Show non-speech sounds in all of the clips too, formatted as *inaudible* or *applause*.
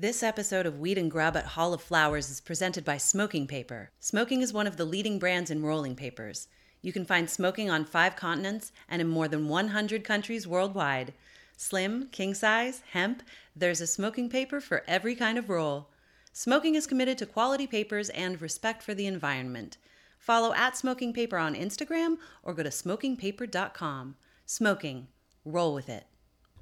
This episode of Weed and Grub at Hall of Flowers is presented by Smoking Paper. Smoking is one of the leading brands in rolling papers. You can find smoking on five continents and in more than 100 countries worldwide. Slim, king size, hemp, there's a smoking paper for every kind of roll. Smoking is committed to quality papers and respect for the environment. Follow at Smoking Paper on Instagram or go to smokingpaper.com. Smoking, roll with it.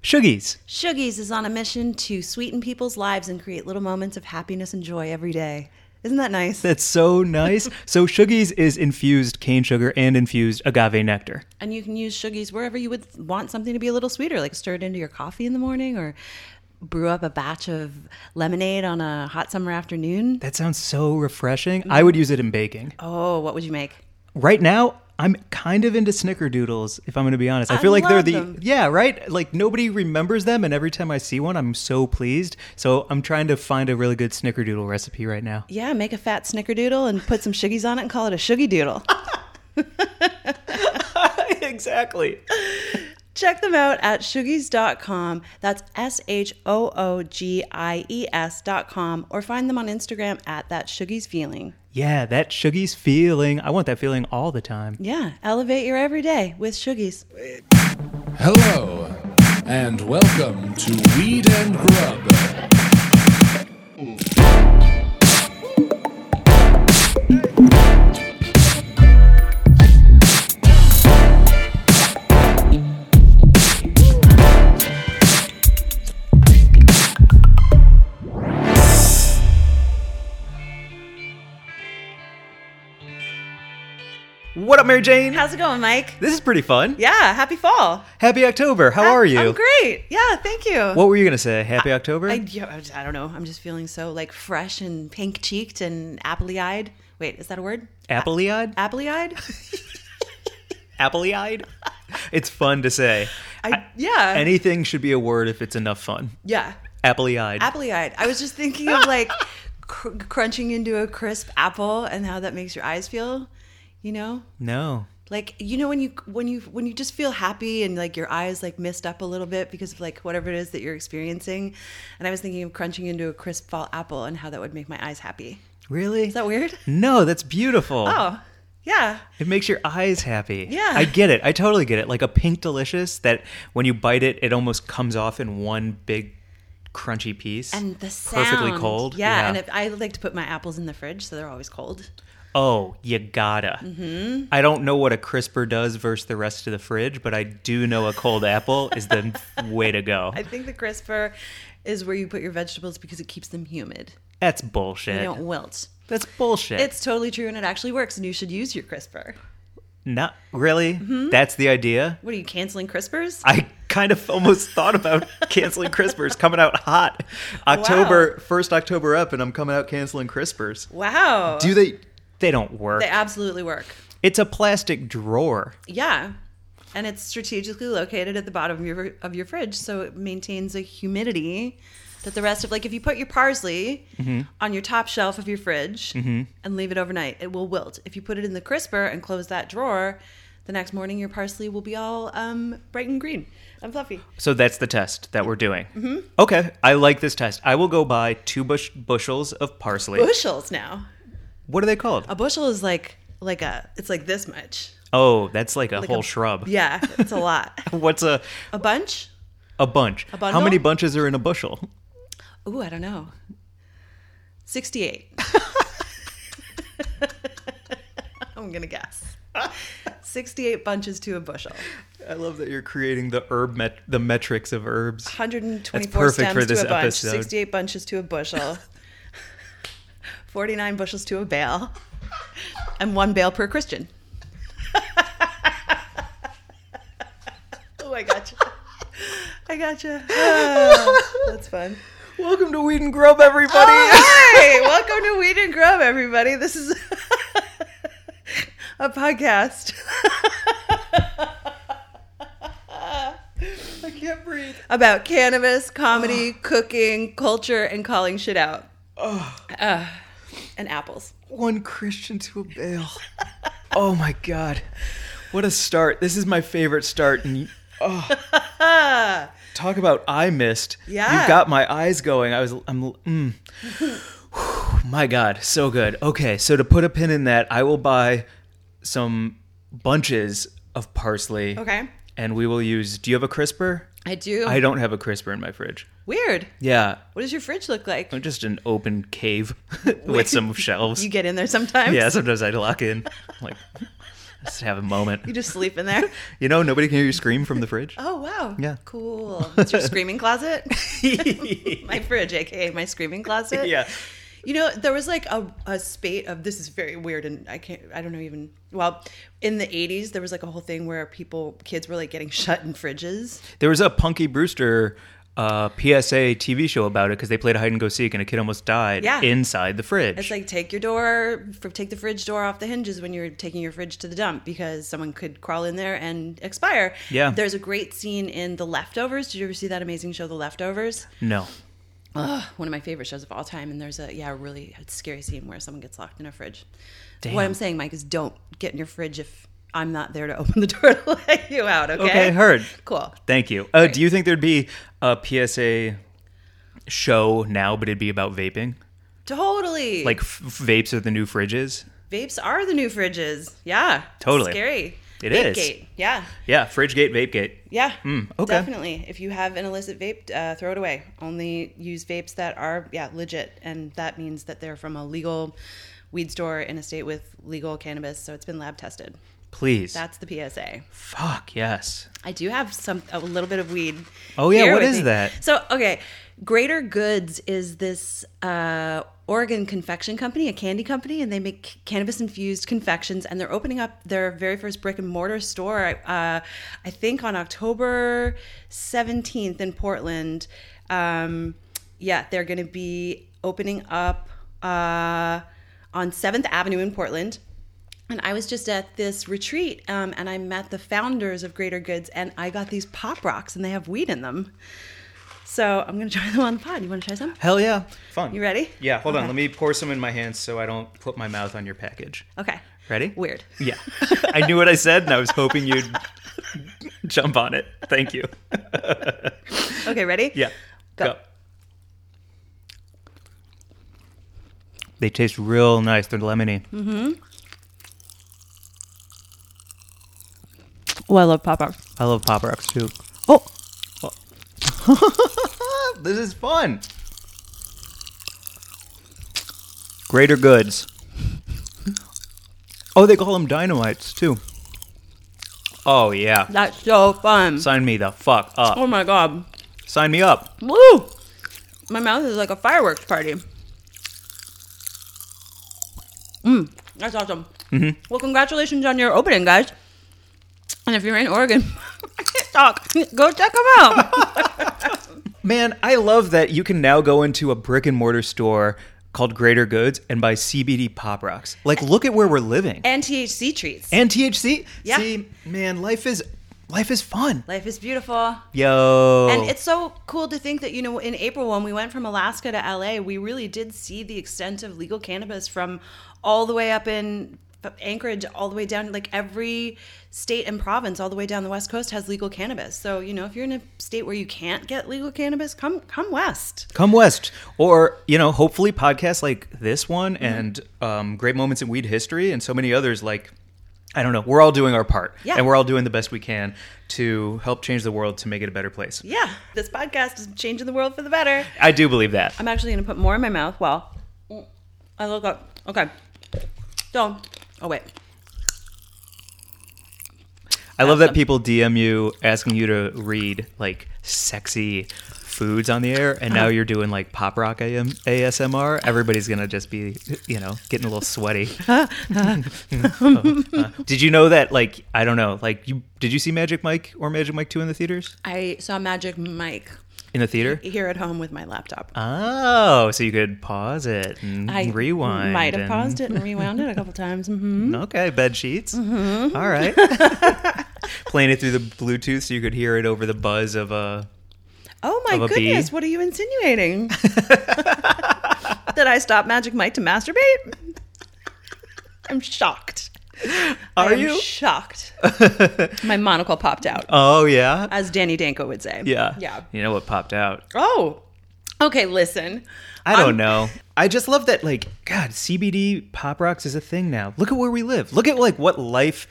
Shoogies. Shoogies is on a mission to sweeten people's lives and create little moments of happiness and joy every day. Isn't that nice? That's so nice. *laughs* so Shoogies is infused cane sugar and infused agave nectar. And you can use Shoogies wherever you would want something to be a little sweeter, like stir it into your coffee in the morning or brew up a batch of lemonade on a hot summer afternoon. That sounds so refreshing. I mm-hmm. would use it in baking. Oh, what would you make? Right now, I'm kind of into snickerdoodles, if I'm going to be honest. I feel like they're the them. yeah, right? Like nobody remembers them and every time I see one, I'm so pleased. So, I'm trying to find a really good snickerdoodle recipe right now. Yeah, make a fat snickerdoodle and put some Shoogies on it and call it a Shuggy Doodle. *laughs* exactly. *laughs* Check them out at shoogies.com. That's S H O O G I E S.com. Or find them on Instagram at that Shoogies feeling. Yeah, that Shoogies feeling. I want that feeling all the time. Yeah, elevate your everyday with Shoogies. Hello, and welcome to Weed and Grub. What up, Mary Jane? How's it going, Mike? This is pretty fun. Yeah, happy fall. Happy October. How are you? I'm great. Yeah, thank you. What were you going to say? Happy October? I, yeah, I I don't know. I'm just feeling so like fresh and pink cheeked and apple eyed. Wait, is that a word? Appley eyed? Apple eyed? Appley eyed? *laughs* *laughs* It's fun to say. I yeah. Anything should be a word if it's enough fun. yeah. Appley eyed. Apple eyed. I was just thinking of like *laughs* cr- crunching into a crisp apple and how that makes your eyes feel. You know, no. like you know when you when you when you just feel happy and like your eyes like mist up a little bit because of like whatever it is that you're experiencing. And I was thinking of crunching into a crisp fall apple and how that would make my eyes happy. Really? Is that weird? no, that's beautiful. Oh, yeah. It makes your eyes happy. Yeah. I get it. I totally get it. Like a pink delicious that when you bite it, it almost comes off in one big crunchy piece. And the sound. Perfectly cold. Yeah, and if, I like to put my apples in the fridge so they're always cold. Oh, you gotta. Mm-hmm. I don't know what a crisper does versus the rest of the fridge, but I do know a cold *laughs* apple is the way to go. I think the crisper is where you put your vegetables because it keeps them humid. That's bullshit. They don't wilt. That's bullshit. It's totally true and it actually works and you should use your crisper. not really. That's the idea. What are you canceling crispers? I kind of almost thought about *laughs* canceling crispers coming out hot. October, first October up, and I'm coming out canceling crispers. wow. Do they? They don't work. they absolutely work. It's a plastic drawer. Yeah. And it's strategically located at the bottom of your of your fridge so it maintains a humidity that the rest of like if you put your parsley on your top shelf of your fridge and leave it overnight, it will wilt. If you put it in the crisper and close that drawer, the next morning your parsley will be all um, bright and green and fluffy. So that's the test that we're doing. Mm-hmm. Okay, I like this test. I will go buy two bush bushels of parsley. Bushels now. What are they called? A bushel is like like a it's like this much. Oh, that's like a Like whole a- shrub. *laughs* Yeah, it's a lot. *laughs* What's a A bunch? a bunch? How bundle? many bunches are in a bushel? Ooh, I don't know. 68. *laughs* I'm going to guess. 68 bunches to a bushel. I love that you're creating the herb met- the metrics of herbs. 124 perfect stems for this to a bunch. episode. 68 bunches to a bushel. 49 bushels to a bale. And one bale per Christian. oh, I gotcha. I gotcha. Ah, that's fun. Welcome to Weed and Grub, everybody. Oh, hi! Welcome to Weed and Grub, everybody. This is a podcast I can't breathe. about cannabis, comedy, cooking, culture, and calling shit out. Uh, and apples. One Christian to a bale. *laughs* oh my god. What a start. This is my favorite start. And *laughs* oh, Talk about eye mist. Yeah. You got my eyes going. I was, I'm, mm. *sighs* my God, so good. Okay, so to put a pin in that, I will buy some bunches of parsley. Okay. And we will use, do you have a crisper? I do. I don't have a crisper in my fridge. Weird. Yeah, What does your fridge look like? I'm just an open cave *laughs* *laughs* with some shelves. You get in there sometimes. yeah, sometimes I lock in. like, just have a moment. You just sleep in there. *laughs* You know, nobody can hear you scream from the fridge. Oh wow. Yeah. Cool. It's your screaming closet. my fridge, aka my screaming closet. yeah. You know, there was like a, a spate of this is very weird and I can't I don't know even well, in the eighties there was like a whole thing where people kids were like getting shut in fridges. There was a Punky Brewster uh, PSA TV show about it because they played hide and go seek and a kid almost died Yeah. inside the fridge. It's like take your door, take the fridge door off the hinges when you're taking your fridge to the dump because someone could crawl in there and expire. Yeah. There's a great scene in The Leftovers. Did you ever see that amazing show, The Leftovers? no. Ugh, one of my favorite shows of all time. And there's a yeah, really scary scene where someone gets locked in a fridge. Damn. What I'm saying, Mike, is don't get in your fridge if I'm not there to *laughs* open the door to let you out. Okay. Okay, heard. Cool. Thank you. Uh, do you think there'd be a PSA show now, but it'd be about vaping? Totally. Like f- vapes are the new fridges? vapes are the new fridges. Yeah. Totally. Scary. It Vape is. Gate. Yeah. Yeah, Fridgegate, Vapegate. Yeah, Mm, okay. definitely. If you have an illicit vape, uh, throw it away. Only use vapes that are yeah legit, and that means that they're from a legal weed store in a state with legal cannabis, so it's been lab tested. Please. That's the PSA. Fuck, yes. I do have some a little bit of weed. Oh, yeah, what is me. that? So okay, Greater Goods is this uh, Oregon confection company, a candy company, and they make cannabis infused confections. And they're opening up their very first brick and mortar store. Uh, I think on October seventeenth in Portland. Um, yeah, they're going to be opening up uh, on Seventh Avenue in Portland. And I was just at this retreat um, and I met the founders of Greater Goods and I got these pop rocks and they have weed in them. So I'm going *laughs* to try them on the pod. You want to try some? Hell yeah. Fun. You ready? Yeah, hold on. Let me pour some in my hands so I don't put my mouth on your package. Okay. Ready? Weird. Yeah. I knew what I said and I was hoping you'd *laughs* jump on it. Thank you. *laughs* Okay, ready? Yeah. Go. They taste real nice. They're lemony. Oh, I love pop rocks. I love Pop Rocks too. Oh, *laughs* This is fun. Greater Goods. Oh, they call them dynamites too. Oh yeah. that's so fun. Sign me the fuck up. Oh my God. Sign me up. Woo! My mouth is like a fireworks party. Mmm, that's awesome. Mm-hmm. Well, congratulations on your opening, guys. And if you're in Oregon, *laughs* talk. *laughs* Go check them out. *laughs* Man, I love that you can now go into a brick and mortar store called Greater Goods and buy CBD pop rocks. Like, look at where we're living. and THC treats. And THC. Yeah. See, man, life is life is fun. Life is beautiful. Yo. And it's so cool to think that, you know, in April when we went from Alaska to LA, we really did see the extent of legal cannabis from all the way up in Anchorage, all the way down, like every state and province, all the way down the West Coast has legal cannabis. So, you know, if you're in a state where you can't get legal cannabis, come come west. come west or you know hopefully podcasts like this one and um, great moments in weed history and so many others like i don't know we're all doing our part Yeah. and we're all doing the best we can to help change the world to make it a better place Yeah, this podcast is changing the world for the better. i do believe that I'm actually going to put more in my mouth while I look up. Okay. So, oh, wait. i love that people dm you asking you to read like sexy foods on the air and now you're doing like pop rock AM, asmr everybody's gonna just be you know getting a little sweaty. *laughs* *laughs* Did you know that like i don't know like you did you see magic mike or magic mike 2 in the theaters? I saw Magic Mike in the theater here at home with my laptop. Oh, so you could pause it and I rewind. Might have and- paused it and rewound it a couple times. hmm Okay, bed sheets. Mm-hmm. All right. *laughs* Playing it through the Bluetooth so you could hear it over the buzz of a. Oh my a bee. goodness! What are you insinuating? *laughs* Did I stop Magic Mike to masturbate? *laughs* I'm shocked. Are I am you? shocked? *laughs* My monocle popped out, Oh yeah. as Danny Danko would say. Yeah. Yeah. You know what popped out? Oh. Okay, listen. I don't I'm- know. I just love that like God, CBD pop rocks is a thing now. Look at where we live. Look at like what life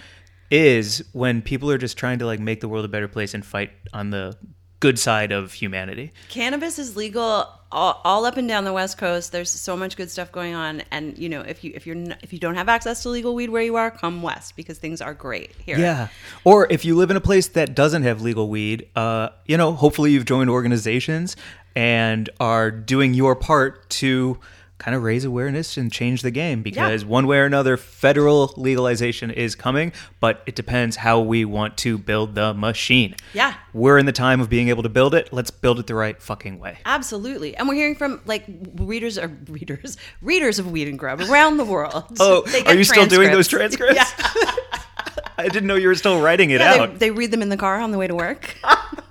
is when people are just trying to like make the world a better place and fight on the good side of humanity. Cannabis is legal all, all up and down the West Coast. There's so much good stuff going on, and you know, if you if you're n- if you don't have access to legal weed where you are, come west because things are great here. Yeah. Or if you live in a place that doesn't have legal weed, uh, you know, hopefully you've joined organizations and are doing your part to kind of raise awareness and change the game because one way or another federal legalization is coming, but it depends how we want to build the machine. Yeah. We're in the time of being able to build it. Let's build it the right fucking way. Absolutely, and we're hearing from like readers or readers, readers of Weed and Grub around the world. *laughs* Oh, are you still doing those transcripts. transcripts? *laughs* I didn't know you were still writing it Yeah, out. they, they read them in the car on the way to work.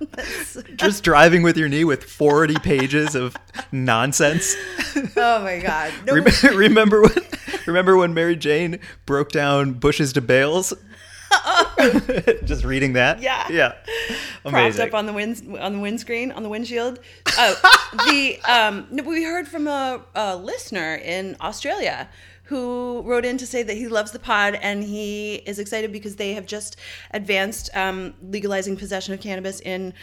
*laughs* Just driving with your knee with 40 pages of nonsense. Oh my god! *laughs* No, Rem- *laughs* remember when remember when Mary Jane broke down bushes to bales? *laughs* Just reading that? Yeah. Yeah. propped up on the wind on the windscreen on the windshield. Oh, the um, we heard from a, a listener in Australia who wrote in to say that he loves the pod and he is excited because they have just advanced um, legalizing possession of cannabis in.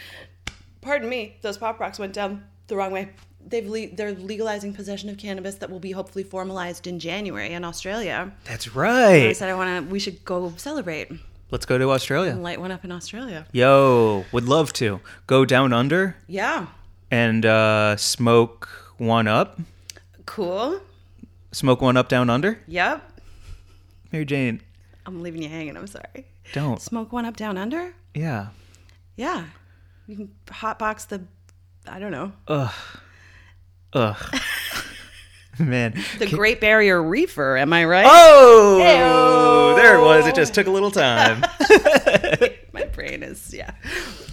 Pardon me, those pop rocks went down the wrong way. They've le- they're legalizing possession of cannabis that will be hopefully formalized in January in Australia. That's right. I said I want to. We should go celebrate Let's go to Australia. and light one up in Australia. Yo, would love to. Go down under Yeah, and uh, smoke one up. cool. Smoke one up down under. Yep. Mary Jane, I'm leaving you hanging. I'm sorry. don't. Smoke one up down under? Yeah. Yeah. You can hotbox the, I don't know, Ugh. *laughs* Man. the Great Barrier Reefer. Am I right? Oh, Heyo. there it was. It just took a little time. *laughs* My brain is, yeah.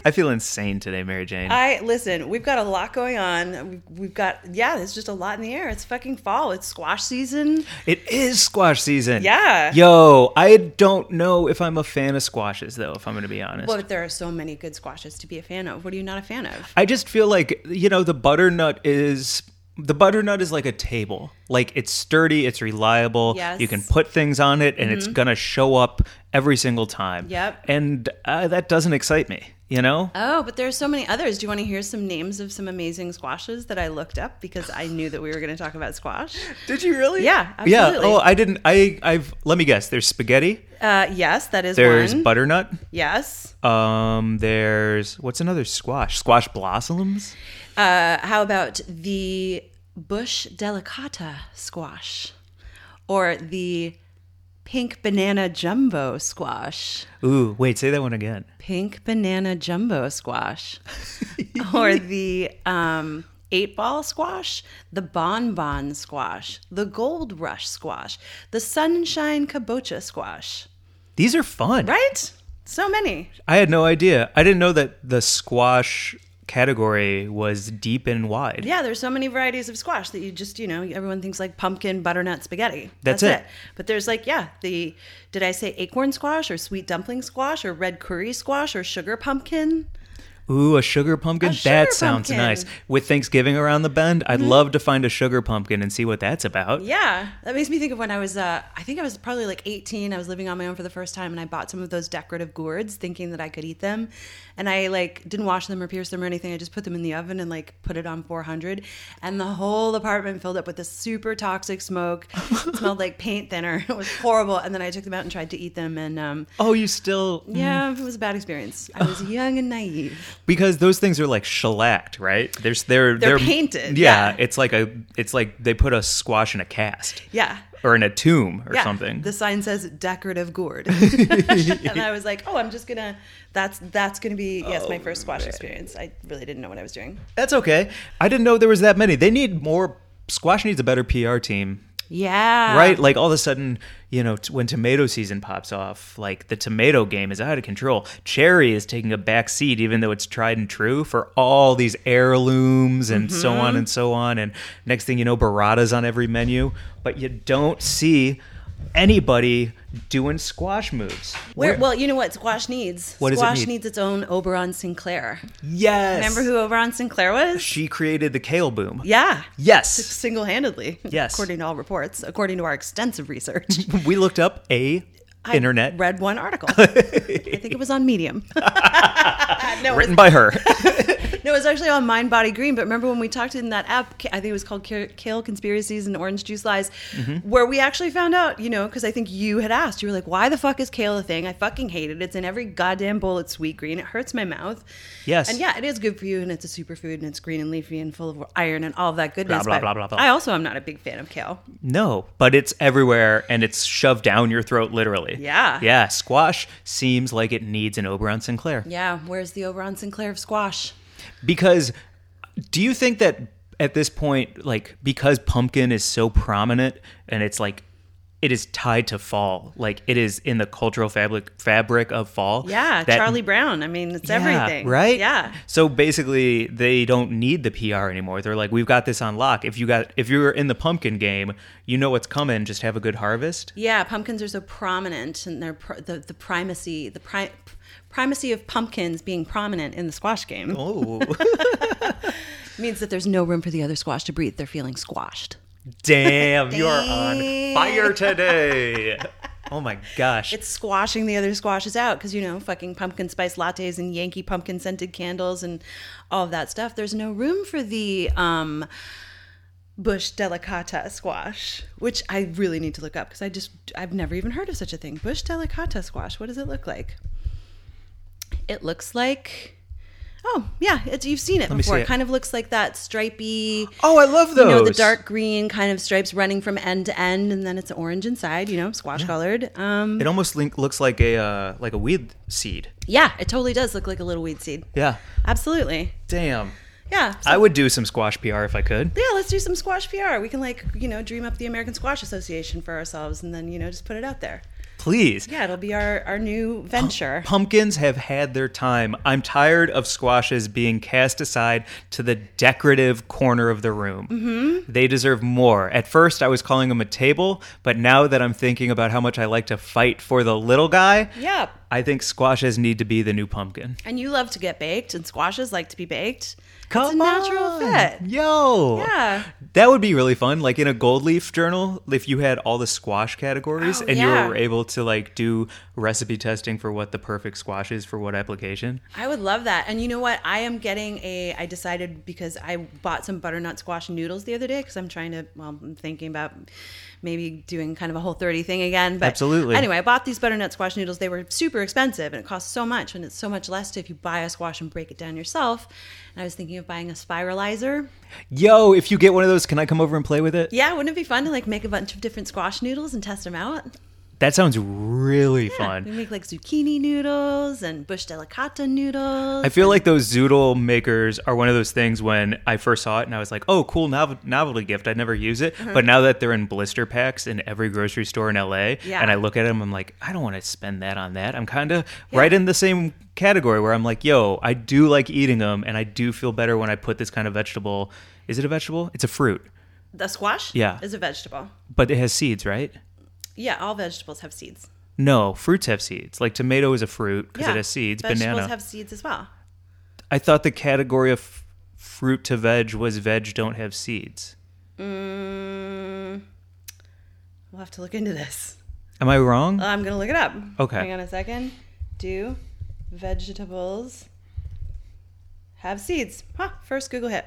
I feel insane today, Mary Jane. I, listen, we've got a lot going on. We've, we've got, yeah, there's just a lot in the air. It's fucking fall. It's squash season. It is squash season. Yeah. Yo, I don't know if I'm a fan of squashes though, if I'm going to be honest. But there are so many good squashes to be a fan of. What are you not a fan of? I just feel like, you know, the butternut is the butternut is like a table. Like it's sturdy, it's reliable. Yes. You can put things on it and it's going to show up every single time. Yep. And uh, that doesn't excite me, you know? Oh, but there are so many others. Do you want to hear some names of some amazing squashes that I looked up because I knew that we were going to talk about squash? Did you really? Yeah, absolutely. Yeah. Oh, I didn't I I've let me guess. There's spaghetti, Uh, yes, that is there's one. butternut, yes. um there's what's another squash? Squash blossoms? Uh, how about the bush delicata squash or the pink banana jumbo squash? Ooh, wait, say that one again. Pink banana jumbo squash *laughs* or the um, eight ball squash, the bonbon squash, the gold rush squash, the sunshine kabocha squash. These are fun. Right? So many. I had no idea. I didn't know that the squash category was deep and wide. Yeah, there's so many varieties of squash that you just, you know, everyone thinks like pumpkin butternut spaghetti. That's it. But there's like, yeah, the did I say acorn squash or sweet dumpling squash or red curry squash or sugar pumpkin? Ooh, a sugar pumpkin? A sugar that sounds pumpkin. nice. With Thanksgiving around the bend, I'd love to find a sugar pumpkin and see what that's about. Yeah, that makes me think of when I was, uh, I think I was probably like 18. I was living on my own for the first time, and I bought some of those decorative gourds, thinking that I could eat them. And I like didn't wash them or pierce them or anything. I just put them in the oven and like put it on 400, and the whole apartment filled up with this super toxic smoke. it smelled like paint thinner. *laughs* It was horrible. And then I took them out and tried to eat them, and um, Oh, you still yeah, it was a bad experience. I was young and naive. Because those things are like shellacked, right? There's they're They're painted, Yeah, yeah. it's like a it's like they put a squash in a cast Yeah. or in a tomb or yeah, something. The sign says decorative gourd, *laughs* *laughs* and I was like, "Oh, I'm just gonna. That's that's gonna be yes, my oh, first squash experience. I really didn't know what I was doing. That's okay. I didn't know there was that many. They need more. Squash needs a better PR team, Yeah, right? Like all of a sudden, you know, t- when tomato season pops off, like the tomato game is out of control. Cherry is taking a back seat, even though it's tried and true for all these heirlooms and so on mm-hmm. and so on. And next thing you know, burrata's on every menu, but you don't see anybody doing squash moves. Where, well, you know what squash needs? What does it squash need? needs its own Oberon Sinclair. yes. Remember who Oberon Sinclair was? she created the kale boom? Yeah. Yes. Single handedly. Yes. According to all reports, according to our extensive research. *laughs* we looked up a I internet read one article. *laughs* I think it was on Medium. *laughs* no, was, written by her. *laughs* no, it was actually on Mind Body Green. But remember when we talked in that app? I think it was called Kale Kale Conspiracies and Orange Juice Lies, Mm-hmm. where we actually found out. You know, because I think you had asked. You were like, "Why the fuck is kale a thing? I fucking hate it. It's in every goddamn bowl. It's sweet green. It hurts my mouth." Yes. And yeah, it is good for you, and it's a superfood, and it's green and leafy and full of iron and all of that goodness. blah, blah blah, blah, blah. I also am not a big fan of kale. No, but it's everywhere and it's shoved down your throat literally. Yeah. Yeah, squash seems like it needs an Oberon Sinclair. Yeah, where's the Oberon Sinclair of squash? Because do you think that at this point like because pumpkin is so prominent and it's like it is tied to fall, like it is in the cultural fabric fabric of fall. Yeah, that- Charlie Brown. I mean, it's Yeah, everything. right? Yeah. So basically, they don't need the PR anymore. They're like, we've got this on lock. If you got, if you're in the pumpkin game, you know what's coming. Just have a good harvest. Yeah, pumpkins are so prominent, and they're pr- the the primacy the pri- primacy of pumpkins being prominent in the squash game Oh, *laughs* means that there's no room for the other squash to breathe. They're feeling squashed. Damn! You are on fire today. *laughs* Oh my gosh! It's squashing the other squashes out because you know, fucking pumpkin spice lattes and Yankee pumpkin scented candles and all of that stuff. There's no room for the um, bush delicata squash, which I really need to look up because I just I've never even heard of such a thing. Bush delicata squash. What does it look like? It looks like. Oh yeah, it's, you've seen it me before. see It. it. kind of looks like that stripy. oh, I love those. You know the dark green kind of stripes running from end to end, and then it's orange inside. You know, squash colored. Um, It almost link, looks like a uh, like a weed seed. Yeah, it totally does look like a little weed seed. Yeah. Absolutely. Damn. Yeah. So, I would do some squash PR if I could. yeah, let's do some squash PR. We can like, you know, dream up the American Squash Association for ourselves and then, you know, just put it out there. Please. Yeah, it'll be our, our new venture. Pumpkins have had their time. I'm tired of squashes being cast aside to the decorative corner of the room. Mm-hmm. They deserve more. At first, I was calling them a table, but now that I'm thinking about how much I like to fight for the little guy, Yeah. I think squashes need to be the new pumpkin. And you love to get baked and squashes like to be baked. Come it's a natural on. fit. Yo. Yeah. That would be really fun. Like in a gold leaf journal, if you had all the squash categories Oh, and yeah. you were able to like do recipe testing for what the perfect squash is for what application. I would love that. And you know what? I am getting a. I decided because I bought some butternut squash noodles the other day because I'm trying to. Well, I'm thinking about maybe doing kind of a whole 30 thing again. But Absolutely. Anyway, I bought these butternut squash noodles. They were super expensive and it costs so much. And it's so much less if you buy a squash and break it down yourself. And I was thinking of buying a spiralizer. Yo, if you get one of those, can I come over and play with it? Yeah, wouldn't it be fun to like make a bunch of different squash noodles and test them out? That sounds really We fun. We make like zucchini noodles and bush delicata noodles. I feel like those zoodle makers are one of those things when I first saw it and I was like, oh, cool nov- novelty gift. I'd never use it. Uh-huh. But now that they're in blister packs in every grocery store in LA, Yeah. and I look at them, I'm like, I don't want to spend that on that. I'm kind of right in the same category where I'm like, yo, I do like eating them and I do feel better when I put this kind of vegetable. Is it a vegetable? It's a fruit, the squash Yeah. is a vegetable. but it has seeds, right? Yeah, all vegetables have seeds. No, fruits have seeds. Like tomato is a fruit because Yeah, it has seeds. Vegetables Banana. have seeds as well. I thought the category of f- fruit to veg was veg don't have seeds. Mm, we'll have to look into this. Am I wrong? I'm gonna look it up. Okay. Hang on a second. Do vegetables have seeds? Huh. First Google hit.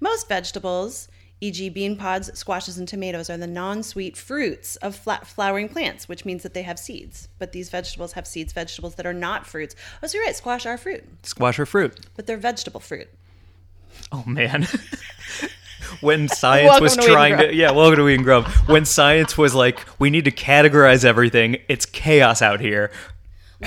Most vegetables, e.g., bean pods, squashes, and tomatoes, are the non-sweet fruits of flat flowering plants, which means that they have seeds. But these vegetables have seeds. Vegetables that are not fruits. Oh, so you're right. Squash are fruit, Squash are fruit? but they're vegetable fruit. Oh man. *laughs* when *laughs* science was to trying to yeah, welcome to Weed and Grub. When science was like, we need to categorize everything. It's chaos out here.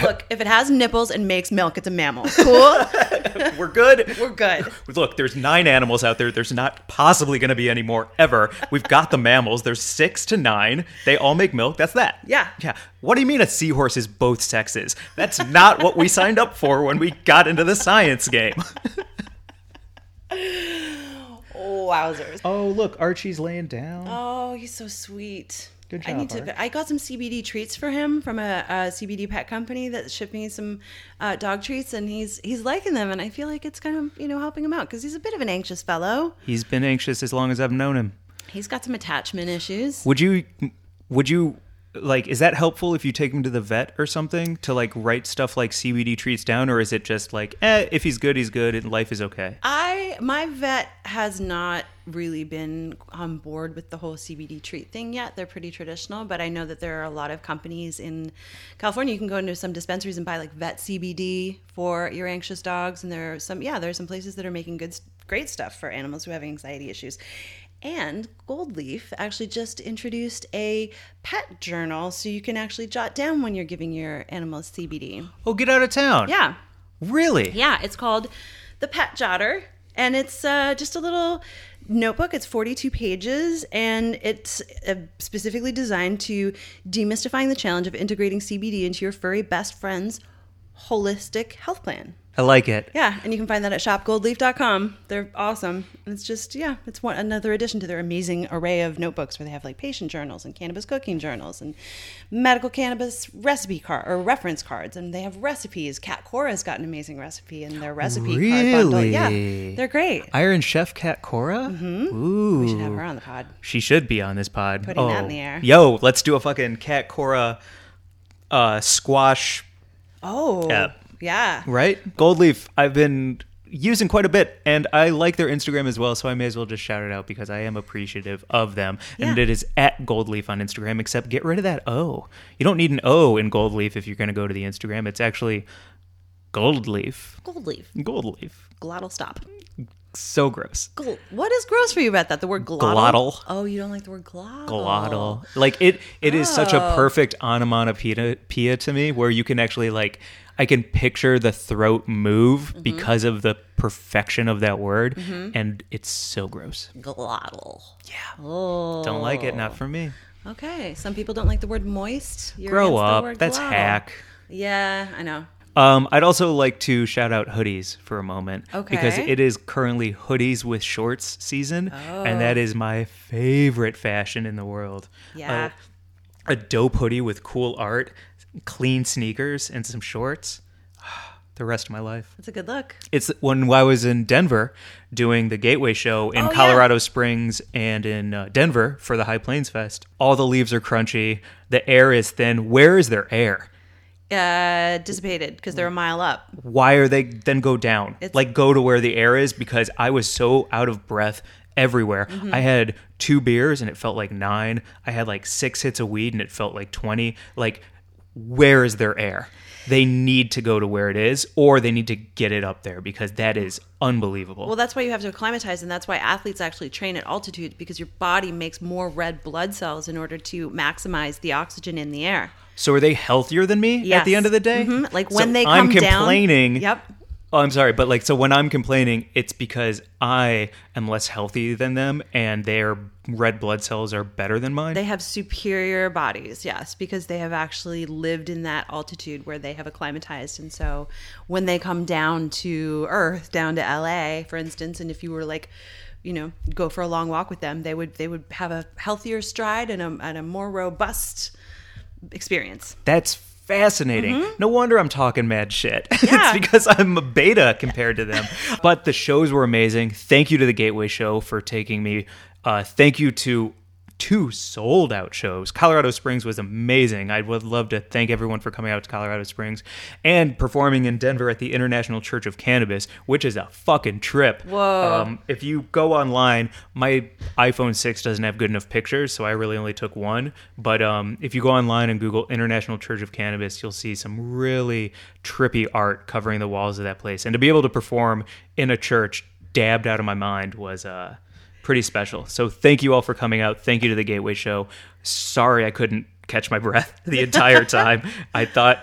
Look, if it has nipples and makes milk, it's a mammal. *laughs* Cool. *laughs* We're good. We're good. *laughs* Look, there's nine animals out there. There's not possibly going to be any more ever. We've got the mammals. There's six to nine. They all make milk. That's that. Yeah. Yeah. What do you mean a seahorse is both sexes? That's not what we signed up for when we got into the science game. Wowzers. Oh, look, Archie's laying down. Oh, he's so sweet. Good I need Art. to. I got some CBD treats for him from a, a CBD pet company that shipped me some uh, dog treats, and he's he's liking them, and I feel like it's kind of you know helping him out because he's a bit of an anxious fellow. He's been anxious as long as I've known him. He's got some attachment issues. Would you would you like is that helpful if you take him to the vet or something to like write stuff like CBD treats down or is it just like eh if he's good he's good and life is okay? I my vet has not really been on board with the whole CBD treat thing yet. They're pretty traditional, but I know that there are a lot of companies in California. You can go into some dispensaries and buy like vet CBD for your anxious dogs, and there are some yeah, there are some places that are making good great stuff for animals who have anxiety issues. And Gold Leaf actually just introduced a pet journal so you can actually jot down when you're giving your animals CBD. Oh, get out of town. Yeah. Really? Yeah, it's called The Pet Jotter, and it's uh, just a little notebook. It's 42 pages, and it's uh, specifically designed to demystifying the challenge of integrating CBD into your furry best friend's holistic health plan. I like it. Yeah, and you can find that at shopgoldleaf.com. They're awesome. And it's just, yeah, it's one another addition to their amazing array of notebooks where they have like patient journals and cannabis cooking journals and medical cannabis recipe card or reference cards. And they have recipes. Cat Cora's got an amazing recipe in their recipe card bundle. Yeah, they're great. Iron Chef Cat Cora? Mm-hmm. Ooh. We should have her on the pod. She should be on this pod. Oh. Putting that in the air. Yo, let's do a fucking Cat Cora uh, squash Oh, Yeah. Yeah. right? Gold Leaf, I've been using quite a bit, and I like their Instagram as well, so I may as well just shout it out because I am appreciative of them. And Yeah. it is at Gold Leaf on Instagram, except get rid of that O. You don't need an O in Gold Leaf if you're going to go to the Instagram. It's actually Gold Leaf. Gold leaf. Gold Leaf. Glottal stop. So gross. Gl- what is gross for you about that? The word glottal? Glottal. Oh, you don't like the word glottal. glottal. Like it it is such a Oh. perfect onomatopoeia to me where you can actually like I can picture the throat move Mm-hmm. because of the perfection of that word and it's so gross. Glottal. Yeah. Oh. Don't like it, not for me. Okay. Some people don't like the word moist. You're Grow up. word That's glottal. hack. Yeah, I know. Um, I'd also like to shout out hoodies for a moment Okay. because it is currently hoodies with shorts season, and that is my favorite fashion in the world. Yeah. A, a dope hoodie with cool art, clean sneakers, and some shorts. *sighs* The rest of my life. That's a good look. It's when I was in Denver doing the Gateway Show in Oh, yeah. Colorado Springs and in uh, Denver for the High Plains Fest. All the leaves are crunchy. The air is thin. Where is their air? Uh, dissipated because they're a mile up. why are they then go down? It's- like go to where the air is? Because i was so out of breath everywhere. Mm-hmm. i had two beers and it felt like nine. I had like six hits of weed and it felt like 20 like where is their air? They need to go to where it is or they need to get it up there because that is unbelievable. Well, that's why you have to acclimatize, and that's why athletes actually train at altitude because your body makes more red blood cells in order to maximize the oxygen in the air. So are they healthier than me at the end of the day Mhm. Like So when they i'm come down- complaining Yep. Oh, I'm sorry, but like, so when I'm complaining, it's because I am less healthy than them, and their red blood cells are better than mine. They have superior bodies, yes, because they have actually lived in that altitude where they have acclimatized. And so when they come down to Earth, down to LA, for instance, and if you were like, you know, go for a long walk with them, they would they would have a healthier stride and a, and a more robust experience. That's fascinating. No wonder I'm talking mad shit. *laughs* Mm-hmm. Yeah. it's because I'm a beta compared to them. but the shows were amazing. Thank you to the Gateway Show for taking me. Uh, thank you to two sold out shows. Colorado Springs was amazing. I would love to thank everyone for coming out to Colorado Springs and performing in Denver at the International Church of Cannabis, which is a fucking trip. Whoa. Um, if you go online, my iPhone 6 doesn't have good enough pictures, so I really only took one. But um, if you go online and Google International Church of Cannabis, you'll see some really trippy art covering the walls of that place. And to be able to perform in a church dabbed out of my mind was uh, pretty special. So thank you all for coming out. Thank you to the Gateway Show. Sorry I couldn't catch my breath *laughs* the entire *laughs* time. I thought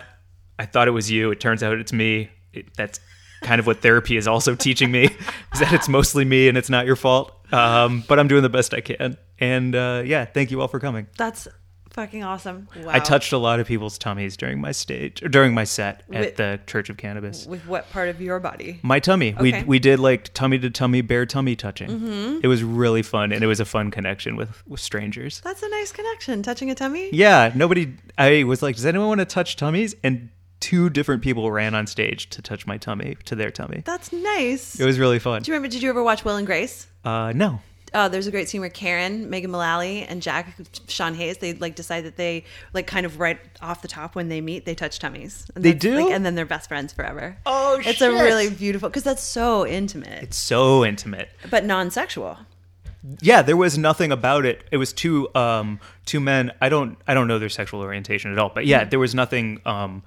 I thought it was you. It turns out it's me. It, that's kind of what therapy is also teaching me is that it's mostly me and it's not your fault. Um, but I'm doing the best I can. And uh, yeah, thank you all for coming. That's Fucking awesome. Wow. I touched a lot of people's tummies during my stage or during my set at With- the Church of Cannabis. with what part of your body? My tummy. Okay. We we did like tummy to tummy bare tummy touching. It was really fun and it was a fun connection with with strangers. That's a nice connection. Touching a tummy. Yeah, nobody. I was like, does anyone want to touch tummies? And two different people ran on stage to touch my tummy to their tummy. That's nice. It was really fun. Do you remember? Did you ever watch Will and Grace? Uh, no. Oh, there's a great scene where Karen, Megan Mullally, and Jack Sean Hayes they like decide that they like kind of right off the top when they meet they touch tummies. And They do? like, and then they're best friends forever. Oh, it's a really beautiful because that's so intimate, It's so intimate. but non-sexual. Yeah, there was nothing about it. It was two um two men. I don't I don't know their sexual orientation at all, but yeah, there was nothing um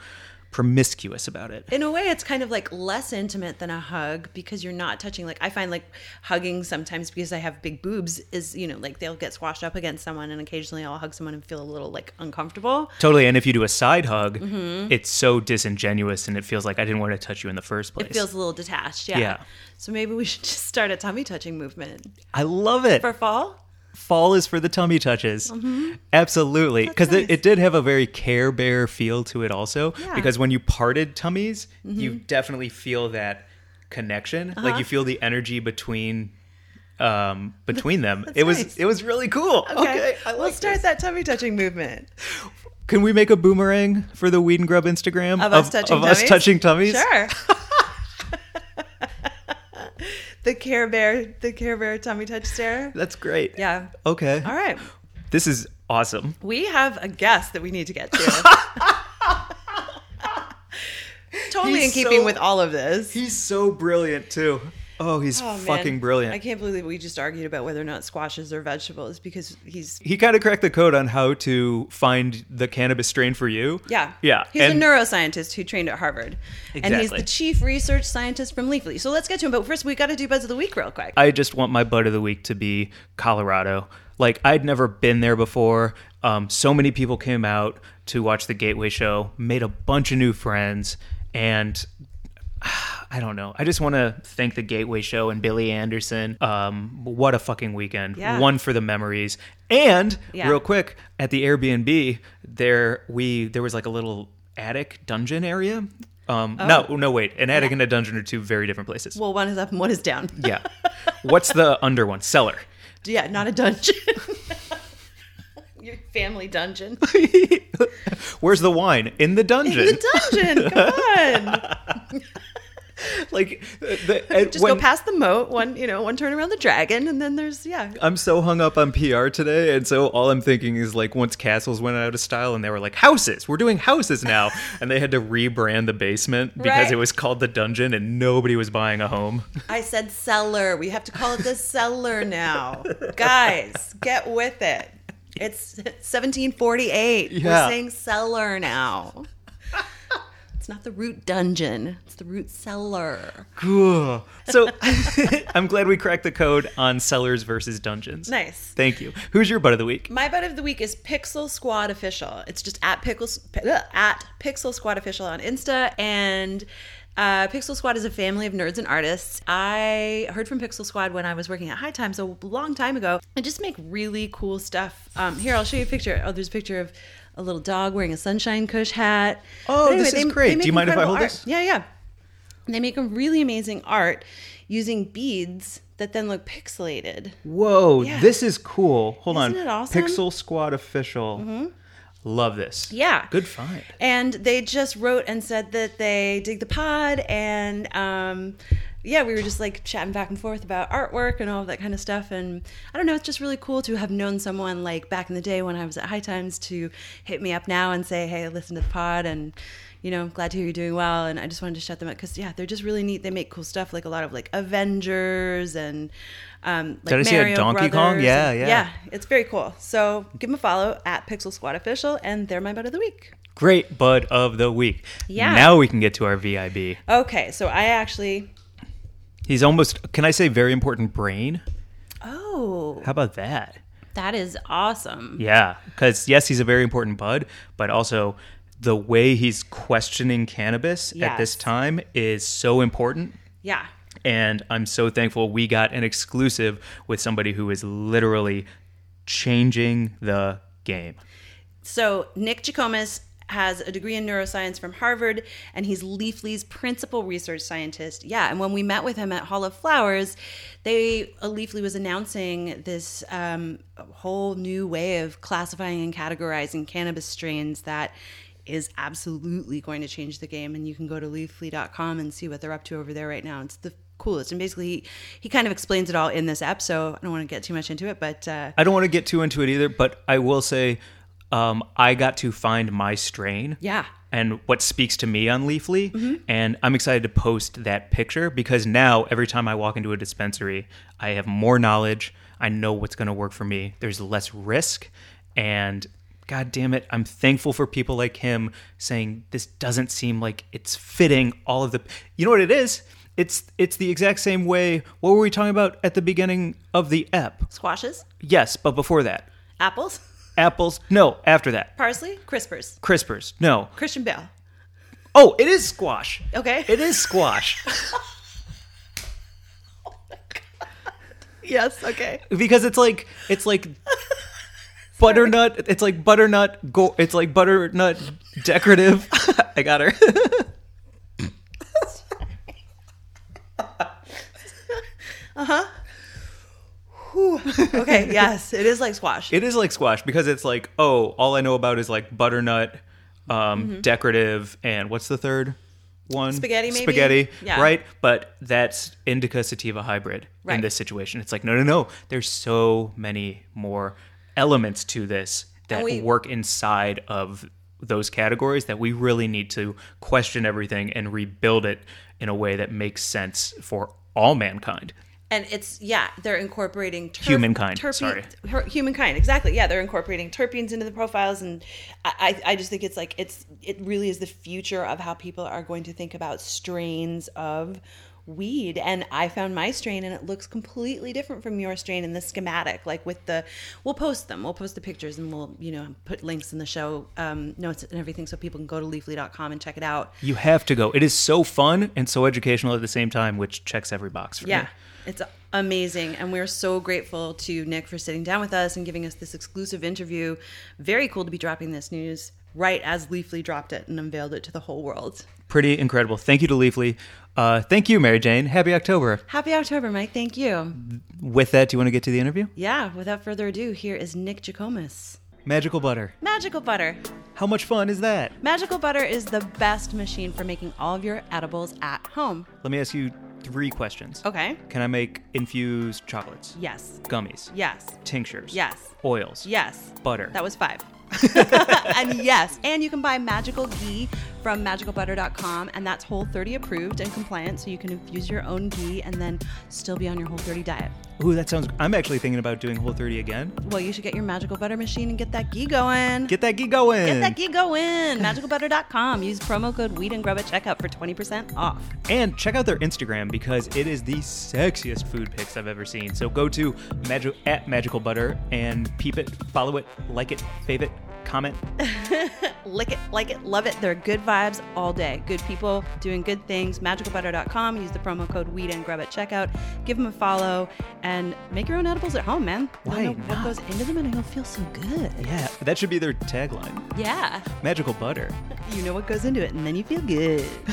promiscuous about it. In a way, it's kind of like less intimate than a hug because you're not touching. Like I find like hugging sometimes because I have big boobs is you know like they'll get squashed up against someone and occasionally I'll hug someone and feel a little like uncomfortable. Totally. And if you do a side hug, mm-hmm. it's so disingenuous and it feels like I didn't want to touch you in the first place. It feels a little detached. Yeah. Yeah. So maybe we should just start a tummy touching movement I love it. for fall. Fall is for the tummy touches. Mm-hmm. Absolutely. Because nice. it, it did have a very Care Bear feel to it, also. Yeah. Because when you parted tummies, mm-hmm. you definitely feel that connection. Like uh-huh. you feel the energy between. Um, between them, it was nice. it was really cool. Okay, I like we'll start this. that tummy touching movement Can we make a boomerang for the Weed and Grub Instagram of us touching of tummies. us touching tummies? Sure. *laughs* the Care Bear, the Care Bear tummy touch stare. That's great. Yeah. Okay. All right. This is awesome. We have a guest that we need to get to. *laughs* totally He's in keeping so- with all of this. He's so brilliant too. Oh, he's Oh, fucking brilliant. I can't believe we just argued about whether or not squashes are vegetables because he's he kind of cracked the code on how to find the cannabis strain for you. yeah Yeah. he's and a neuroscientist who trained at Harvard and he's the chief research scientist from Leafly. So let's get to him. But first, we got to do buzz of the week real quick. I just want my bud of the week to be Colorado. Like I'd never been there before. Um, so many people came out to watch the Gateway show, made a bunch of new friends, and *sighs* I don't know. I just want to thank the Gateway Show and Billy Anderson. Um, what a fucking weekend! Yeah. One for the memories. And Yeah. real quick, at the Airbnb, there we there was like a little attic dungeon area. Um, No, no, wait. An attic and a dungeon are two very different places. well, one is up and one is down. *laughs* yeah. What's the under one? Cellar. yeah, not a dungeon. *laughs* Your family dungeon. *laughs* Where's the wine? In the dungeon. In the dungeon. Come on. *laughs* like the, *laughs* Just when- go past the moat. One, you know, one turn around the dragon, and then there's yeah. I'm so hung up on PR today, and so all I'm thinking is like once castles went out of style and they were like houses, we're doing houses now, *laughs* and they had to rebrand the basement because Right. it was called the dungeon and nobody was buying a home. I said cellar. We have to call it the cellar now. Guys, get with it. It's 1748. Yeah. We're saying cellar now. It's not the root dungeon. It's the root cellar. Cool. So *laughs* I'm glad we cracked the code on cellars versus dungeons. Nice. Thank you. Who's your butt of the week? My butt of the week is Pixel Squad Official. It's just at Pickles at Pixel Squad Official on Insta and uh, Pixel Squad is a family of nerds and artists. I heard from Pixel Squad when I was working at High Times a long time ago. I just make really cool stuff. Um, here, I'll show you a picture. Oh, there's a picture of a little dog wearing a sunshine kush hat. Oh, But this is great. Do you mind if I hold art. this? Yeah, yeah. They make a really amazing art using beads that then look pixelated. Whoa, Yeah. this is cool. Hold Isn't on. it awesome? Mm-hmm. Pixel Squad official. Love this. Yeah. Good find. And they just wrote and said that they dig the pod and um yeah, we were just like chatting back and forth about artwork and all of that kind of stuff. And I don't know, it's just really cool to have known someone like back in the day when I was at High Times to hit me up now and say, hey, listen to the pod and, you know, glad to hear you're doing well. And I just wanted to shout them out because, yeah, they're just really neat. They make cool stuff like a lot of like Avengers and um, like Did I see a Mario Donkey Kong? Yeah, and- yeah. Yeah, it's very cool. So give them a follow at Pixel Squad Official and they're my bud of the week. Great bud of the week. Yeah. Now we can get to our VIB. Okay, so I actually. He's almost, can I say, very important brain? Oh, How about that? that is awesome. Yeah, because yes, he's a very important bud, but also the way he's questioning cannabis at this time is so important. Yeah. And I'm so thankful we got an exclusive with somebody who is literally changing the game. So Nick Jikomes has a degree in neuroscience from Harvard, and he's Leafly's principal research scientist. Yeah, and when we met with him at Hall of Flowers, they uh, Leafly was announcing this um, whole new way of classifying and categorizing cannabis strains that is absolutely going to change the game. And you can go to leafly.com and see what they're up to over there right now. It's the coolest. And basically, he, he kind of explains it all in this app. So I don't want to get too much into it, but uh, I don't want to get too into it either, but I will say um, I got to find my strain. yeah. And what speaks to me on Leafly. And I'm excited to post that picture because now every time I walk into a dispensary, I have more knowledge. I know what's going to work for me. There's less risk. And God damn it, I'm thankful for people like him saying this doesn't seem like it's fitting all of the. You know what it is? It's it's the exact same way. What were we talking about at the beginning of the ep? Squashes, Yes, but before that, apples, *laughs* apples. No, after that, parsley, crispers, crispers. No. Christian Bale. Oh, it is squash. Okay. It is squash *laughs* oh Yes. Okay. because it's like it's like *laughs* butternut. It's like butternut. Go. It's like butternut decorative. *laughs* I got her. Uh-huh. Okay. *laughs* yes, it is like squash. It is like squash because it's like oh, all I know about is like butternut, um, decorative, and what's the third one? Mm-hmm. Spaghetti, maybe? Spaghetti, Yeah. right? But that's indica sativa hybrid Right. in this situation. It's like no, no, no. There's so many more elements to this that we- work inside of those categories that we really need to question everything and rebuild it in a way that makes sense for all mankind. And it's yeah, they're incorporating terp- Humankind, terpe- sorry. her- humankind, exactly. Yeah, they're incorporating terpenes into the profiles, and I, I, I just think it's like it's it really is the future of how people are going to think about strains of weed. And I found my strain, and it looks completely different from your strain in the schematic. Like with the, we'll post them, we'll post the pictures, and we'll you know put links in the show um, notes and everything, so people can go to leafly.com and check it out. You have to go. It is so fun and so educational at the same time, which checks every box for Yeah, me. it's amazing. And we're so grateful to Nick for sitting down with us and giving us this exclusive interview. Very cool to be dropping this news right as Leafly dropped it and unveiled it to the whole world. Pretty incredible. Thank you to Leafly. Uh, thank you, Mary Jane. Happy October. Happy October, Mike. Thank you. With that, do you want to get to the interview? Yeah, without further ado, here is Nick Jikomes. Magical butter. Magical Butter. How much fun is that? Magical Butter is the best machine for making all of your edibles at home. Let me ask you three questions. Okay. Can I make infused chocolates? Yes. Gummies? Yes. Tinctures? Yes. Oils? Yes. Butter? That was five. *laughs* *laughs* and yes, and you can buy magical ghee from magicalbutter.com, and that's Whole 30 approved and compliant, so you can infuse your own ghee and then still be on your Whole 30 diet. Ooh, that sounds. I'm actually thinking about doing Whole 30 again. Well, you should get your magical butter machine and get that ghee going. Get that ghee going. Get that ghee going. Magicalbutter.com. Use promo code Weed and Grub at checkout for 20% off. And check out their Instagram because it is the sexiest food pics I've ever seen. So go to Magi- at Magical Butter and peep it, follow it, like it, fave it, comment. *laughs* Lick it, like it, love it. They're good vibes all day. Good people doing good things. Magicalbutter.com. Use the promo code Weed and Grub at checkout. Give them a follow and make your own edibles at home, man. Why You'll know what goes into them and you'll feel so good. Yeah, that should be their tagline. Yeah. Magical Butter. *laughs* You know what goes into it and then you feel good. *laughs*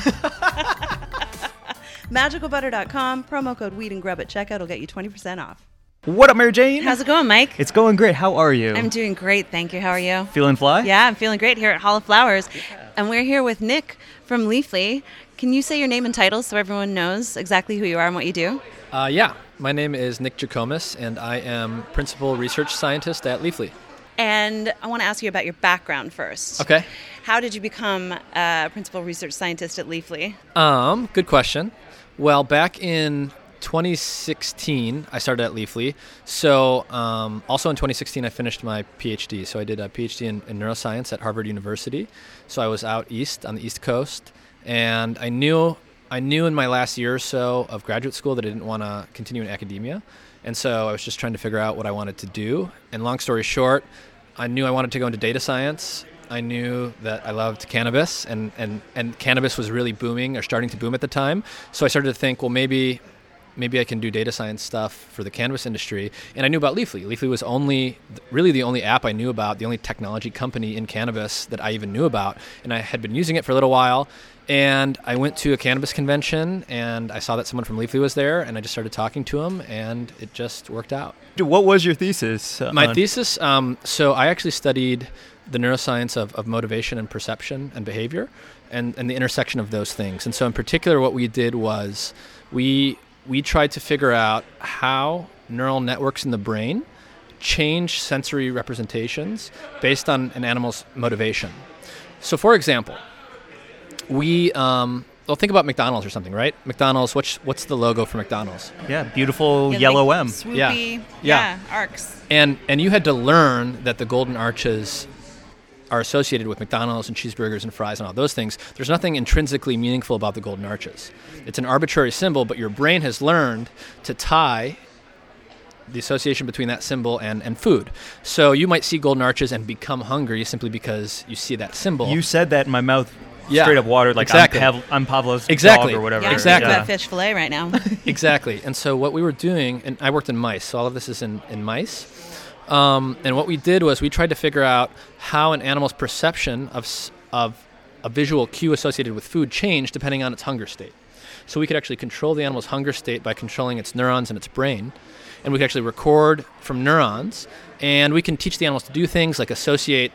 Magicalbutter.com. Promo code Weed and Grub at checkout will get you 20% off. What up, Mary Jane? How's it going, Mike? it's going great. How are you? I'm doing great. Thank you. How are you? Feeling fly? Yeah, I'm feeling great here at Hall of Flowers. And we're here with Nick from Leafly. Can you say your name and title so everyone knows exactly who you are and what you do? Uh, yeah, my name is Nick Jikomes, and I am principal research scientist at Leafly. And I want to ask you about your background first. Okay. How did you become a principal research scientist at Leafly? Um, good question. Well, back in 2016, I started at Leafly. So, um, also in 2016, I finished my PhD. So, I did a PhD in, in neuroscience at Harvard University. So, I was out east on the East Coast, and I knew I knew in my last year or so of graduate school that I didn't want to continue in academia, and so I was just trying to figure out what I wanted to do. And long story short, I knew I wanted to go into data science. I knew that I loved cannabis, and, and, and cannabis was really booming or starting to boom at the time. So I started to think, well, maybe maybe I can do data science stuff for the cannabis industry. And I knew about Leafly. Leafly was only, really the only app I knew about, the only technology company in cannabis that I even knew about. And I had been using it for a little while. And I went to a cannabis convention and I saw that someone from Leafly was there and I just started talking to him and it just worked out. What was your thesis? My on- thesis, um, so I actually studied the neuroscience of, of motivation and perception and behavior and, and the intersection of those things. And so, in particular, what we did was we, we tried to figure out how neural networks in the brain change sensory representations based on an animal's motivation. So, for example, we, um, well, think about McDonald's or something, right? McDonald's, what's, what's the logo for McDonald's? Yeah, beautiful Yeah, yellow like M. Swoopy. Yeah. Yeah. Yeah. Arcs. and and you had to learn that the golden arches are associated with McDonald's and cheeseburgers and fries and all those things. There's nothing intrinsically meaningful about the golden arches. It's an arbitrary symbol, but your brain has learned to tie the association between that symbol and, and food. So you might see golden arches and become hungry simply because you see that symbol. You said that in my mouth Yeah, straight up water, like exactly. I'm, Pav- I'm Pavlov's Exactly. dog or whatever. Yeah, I'm Exactly. Yeah. about fish fillet right now. *laughs* exactly. And so what we were doing, and I worked in mice, so all of this is in, in mice. Um, and what we did was we tried to figure out how an animal's perception of, of a visual cue associated with food changed depending on its hunger state. So we could actually control the animal's hunger state by controlling its neurons in its brain. And we could actually record from neurons. And we can teach the animals to do things like associate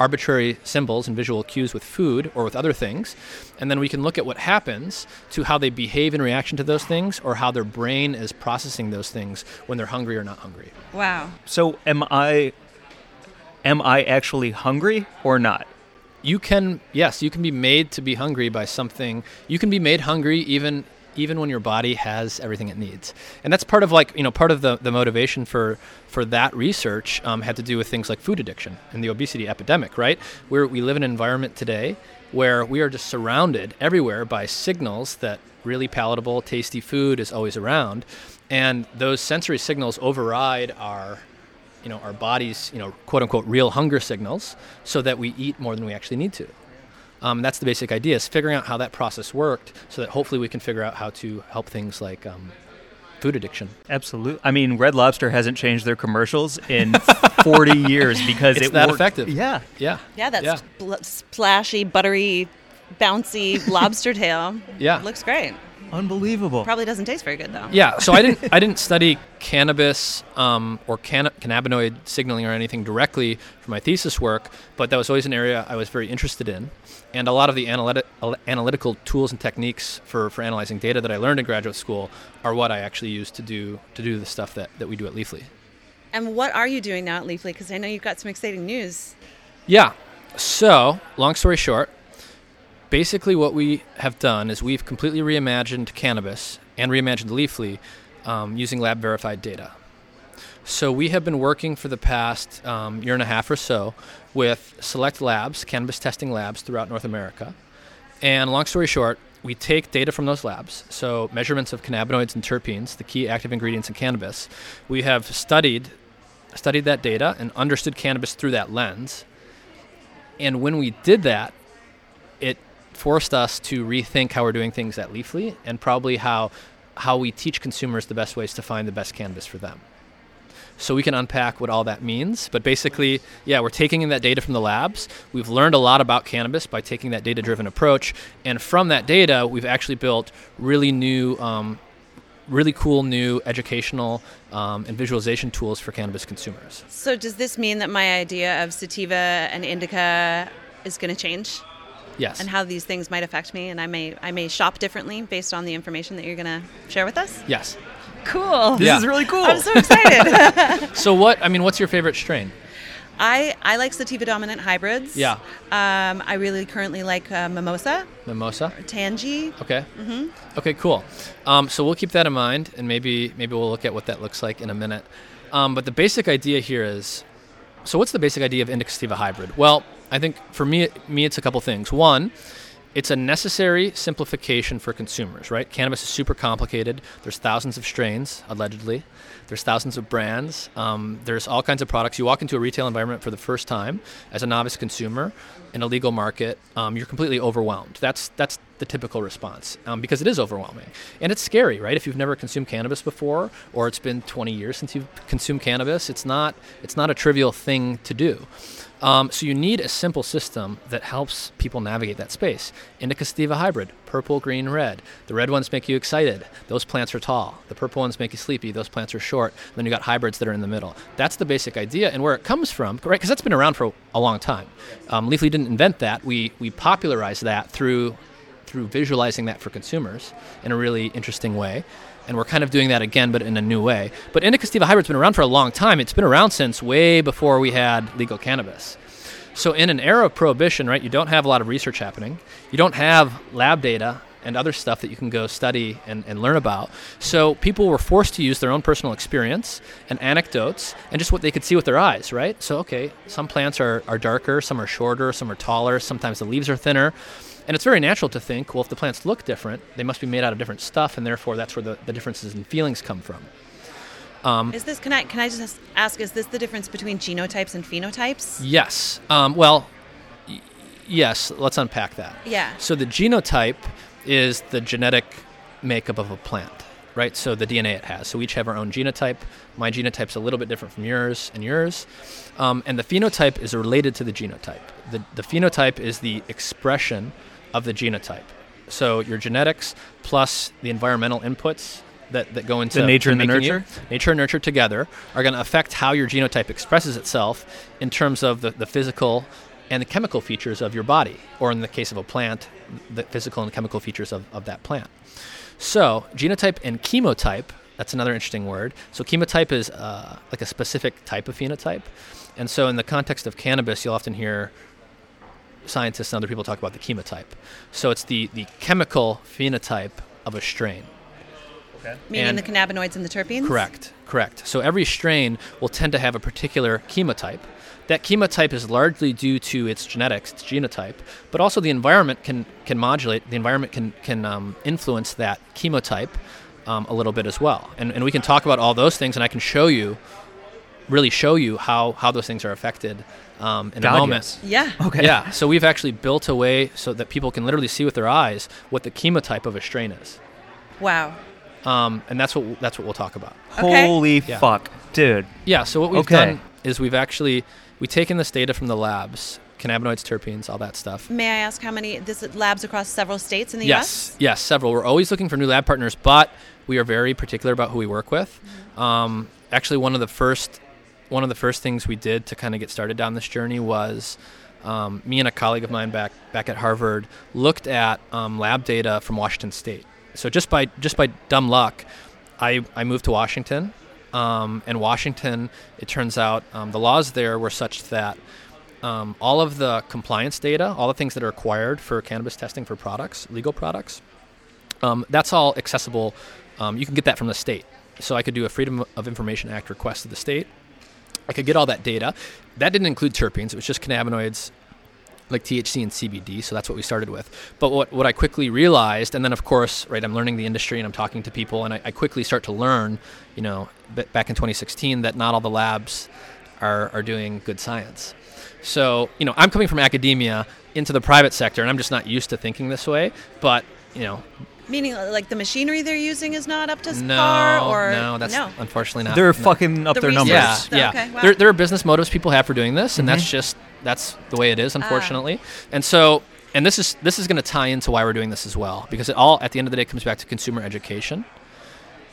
arbitrary symbols and visual cues with food or with other things. And then we can look at what happens to how they behave in reaction to those things or how their brain is processing those things when they're hungry or not hungry. wow. So am I? Am I actually hungry or not? You can yes, you can be made to be hungry by something. You can be made hungry even even when your body has everything it needs. And that's part of like, you know, part of the, the motivation for for that research um, had to do with things like food addiction and the obesity epidemic, right? Where we live in an environment today where we are just surrounded everywhere by signals that really palatable, tasty food is always around. And those sensory signals override our you know, our body's, you know, quote unquote real hunger signals so that we eat more than we actually need to. Um, that's the basic idea is figuring out how that process worked so that hopefully we can figure out how to help things like um, food addiction. Absolutely. I mean, Red Lobster hasn't changed their commercials in *laughs* 40 years because It's it that worked. effective. Yeah. Yeah. Yeah, that's Yeah. bl- splashy, buttery, bouncy lobster tail. Yeah. Looks great. Unbelievable. Probably doesn't taste very good though. Yeah, so I didn't *laughs* I didn't study cannabis um, or canna- cannabinoid signaling or anything directly for my thesis work, but that was always an area I was very interested in. And a lot of the analyti- analytical tools and techniques for, for analyzing data that I learned in graduate school are what I actually use to do to do the stuff that, that we do at Leafly. And what are you doing now at Leafly? Because I know you've got some exciting news. Yeah. So, long story short, basically what we have done is we've completely reimagined cannabis and reimagined Leafly um, using lab verified data. So we have been working for the past um, year and a half or so with select labs, cannabis testing labs throughout North America. And long story short, we take data from those labs, so measurements of cannabinoids and terpenes, the key active ingredients in cannabis. We have studied studied that data and understood cannabis through that lens. And when we did that, forced us to rethink how we're doing things at Leafly and probably how how we teach consumers the best ways to find the best cannabis for them. So we can unpack what all that means, but basically, yeah, we're taking in that data from the labs. We've learned a lot about cannabis by taking that data-driven approach, and from that data, we've actually built really new, um, really cool new educational um, and visualization tools for cannabis consumers. So does this mean that my idea of sativa and indica is going to change, Yes. and how these things might affect me, and I may I may shop differently based on the information that you're going to share with us? yes. Cool. This Yeah. is really cool. I'm so excited. *laughs* So what? I mean, what's your favorite strain? I I like sativa dominant hybrids. Yeah. Um, I really currently like uh, mimosa, Mimosa. tangy. Okay. Mm-hmm. Okay. Cool. Um, so we'll keep that in mind, and maybe maybe we'll look at what that looks like in a minute. Um, but the basic idea here is, so what's the basic idea of indica sativa hybrid? Well, I think for me, me it's a couple things. One, it's a necessary simplification for consumers, right? Cannabis is super complicated. There's thousands of strains, allegedly. There's thousands of brands. Um, there's all kinds of products. You walk into a retail environment for the first time as a novice consumer in a legal market, um, you're completely overwhelmed. That's that's the typical response um, because it is overwhelming and it's scary, right? If you've never consumed cannabis before, or it's been 20 years since you've consumed cannabis, it's not it's not a trivial thing to do. Um, so you need a simple system that helps people navigate that space. Indica sativa hybrid, purple, green, red. The red ones make you excited. Those plants are tall. The purple ones make you sleepy. Those plants are short. then you got hybrids that are in the middle. That's the basic idea and where it comes from, right? Because that's been around for a long time. Um, Leafly didn't invent that. We we popularized that through through visualizing that for consumers in a really interesting way and we're kind of doing that again, but in a new way. But indica sativa hybrid's been around for a long time. It's been around since way before we had legal cannabis. So in an era of prohibition, right, you don't have a lot of research happening. You don't have lab data and other stuff that you can go study and, and learn about. So people were forced to use their own personal experience and anecdotes and just what they could see with their eyes, right? So okay, some plants are, are darker, some are shorter, some are taller, sometimes the leaves are thinner. And it's very natural to think, well, if the plants look different, they must be made out of different stuff, and therefore that's where the, the differences in feelings come from. Um, is this can I can I just ask? Is this the difference between genotypes and phenotypes? Yes. Um, well, y- yes. Let's unpack that. Yeah. So the genotype is the genetic makeup of a plant, right? So the DNA it has. So we each have our own genotype. My genotype's a little bit different from yours and yours. Um, and the phenotype is related to the genotype. The, the phenotype is the expression of the genotype. So your genetics plus the environmental inputs that, that go into the nature and the nurture, you, nature and nurture together are going to affect how your genotype expresses itself in terms of the, the physical and the chemical features of your body, or in the case of a plant, the physical and chemical features of, of that plant. So genotype and chemotype, that's another interesting word. So chemotype is uh, like a specific type of phenotype. And so in the context of cannabis, you'll often hear scientists and other people talk about the chemotype. So it's the, the chemical phenotype of a strain. Okay. Meaning and the cannabinoids and the terpenes? Correct, correct. So every strain will tend to have a particular chemotype. That chemotype is largely due to its genetics, its genotype, but also the environment can, can modulate, the environment can, can um, influence that chemotype um, a little bit as well. And, and we can talk about all those things, and I can show you, really show you how, how those things are affected um, in God, a moment. Yes. Yeah. Okay. Yeah. So we've actually built a way so that people can literally see with their eyes what the chemotype of a strain is. Wow. Um, and that's what that's what we'll talk about. Okay. Holy yeah. fuck, dude. Yeah. So what we've okay. done is we've actually we've taken this data from the labs, cannabinoids, terpenes, all that stuff. May I ask how many this labs across several states in the yes, U.S.? Yes, several. We're always looking for new lab partners, but we are very particular about who we work with. Mm-hmm. Um, actually, one of the first one of the first things we did to kind of get started down this journey was. Um, me and a colleague of mine back back at Harvard looked at um, lab data from Washington State, so just by just by dumb luck, I, I moved to Washington. Um, and Washington, it turns out um, the laws there were such that um, all of the compliance data, all the things that are required for cannabis testing for products, legal products, um, that's all accessible. You can get that from the state. So I could do a Freedom of Information Act request to the state. I could get all that data. That didn't include terpenes. It was just cannabinoids, like THC and CBD. So that's what we started with. But what, what I quickly realized, and then of course, right, I'm learning the industry and I'm talking to people, and I, I quickly start to learn, you know, back in 2016, that not all the labs are, are doing good science. So, you know, I'm coming from academia into the private sector, and I'm just not used to thinking this way. But, you know, Meaning, uh, like the machinery they're using is not up to no, par, or no, that's no. unfortunately not. They're no. fucking up the their numbers. Yeah, yeah. Okay, wow. there, there are business motives people have for doing this, and mm-hmm. that's just that's the way it is, ah. unfortunately. Ah. And so, and this is this is going to tie into why we're doing this as well, because it all at the end of the day comes back to consumer education,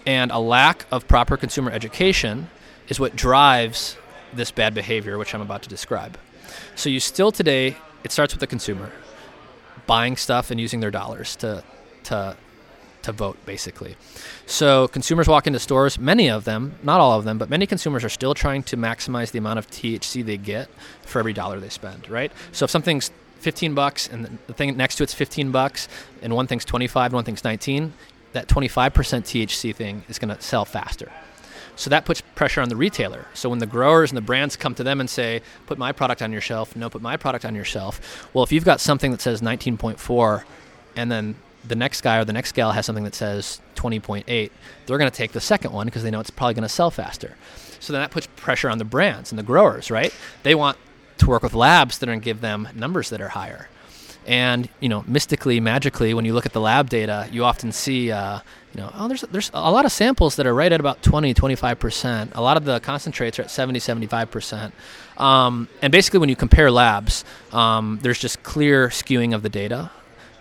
and a lack of proper consumer education is what drives this bad behavior, which I'm about to describe. So you still today, it starts with the consumer buying stuff and using their dollars to to to vote, basically. So consumers walk into stores, many of them, not all of them, but many consumers are still trying to maximize the amount of THC they get for every dollar they spend, right? So if something's 15 bucks and the thing next to it's 15 bucks and one thing's 25 and one thing's 19, that 25% THC thing is going to sell faster. So that puts pressure on the retailer. So when the growers and the brands come to them and say, "Put my product on your shelf," no, put my product on your shelf. Well, if you've got something that says 19.4 and then the next guy or the next gal has something that says 20.8, they're going to take the second one because they know it's probably going to sell faster. So then that puts pressure on the brands and the growers, right? They want to work with labs that are going to give them numbers that are higher. And you know, mystically, magically, when you look at the lab data, you often see, uh, you know, oh, there's there's a lot of samples that are right at about 20, 25 percent. A lot of the concentrates are at 70, 75 percent. Um, and basically, when you compare labs, um, there's just clear skewing of the data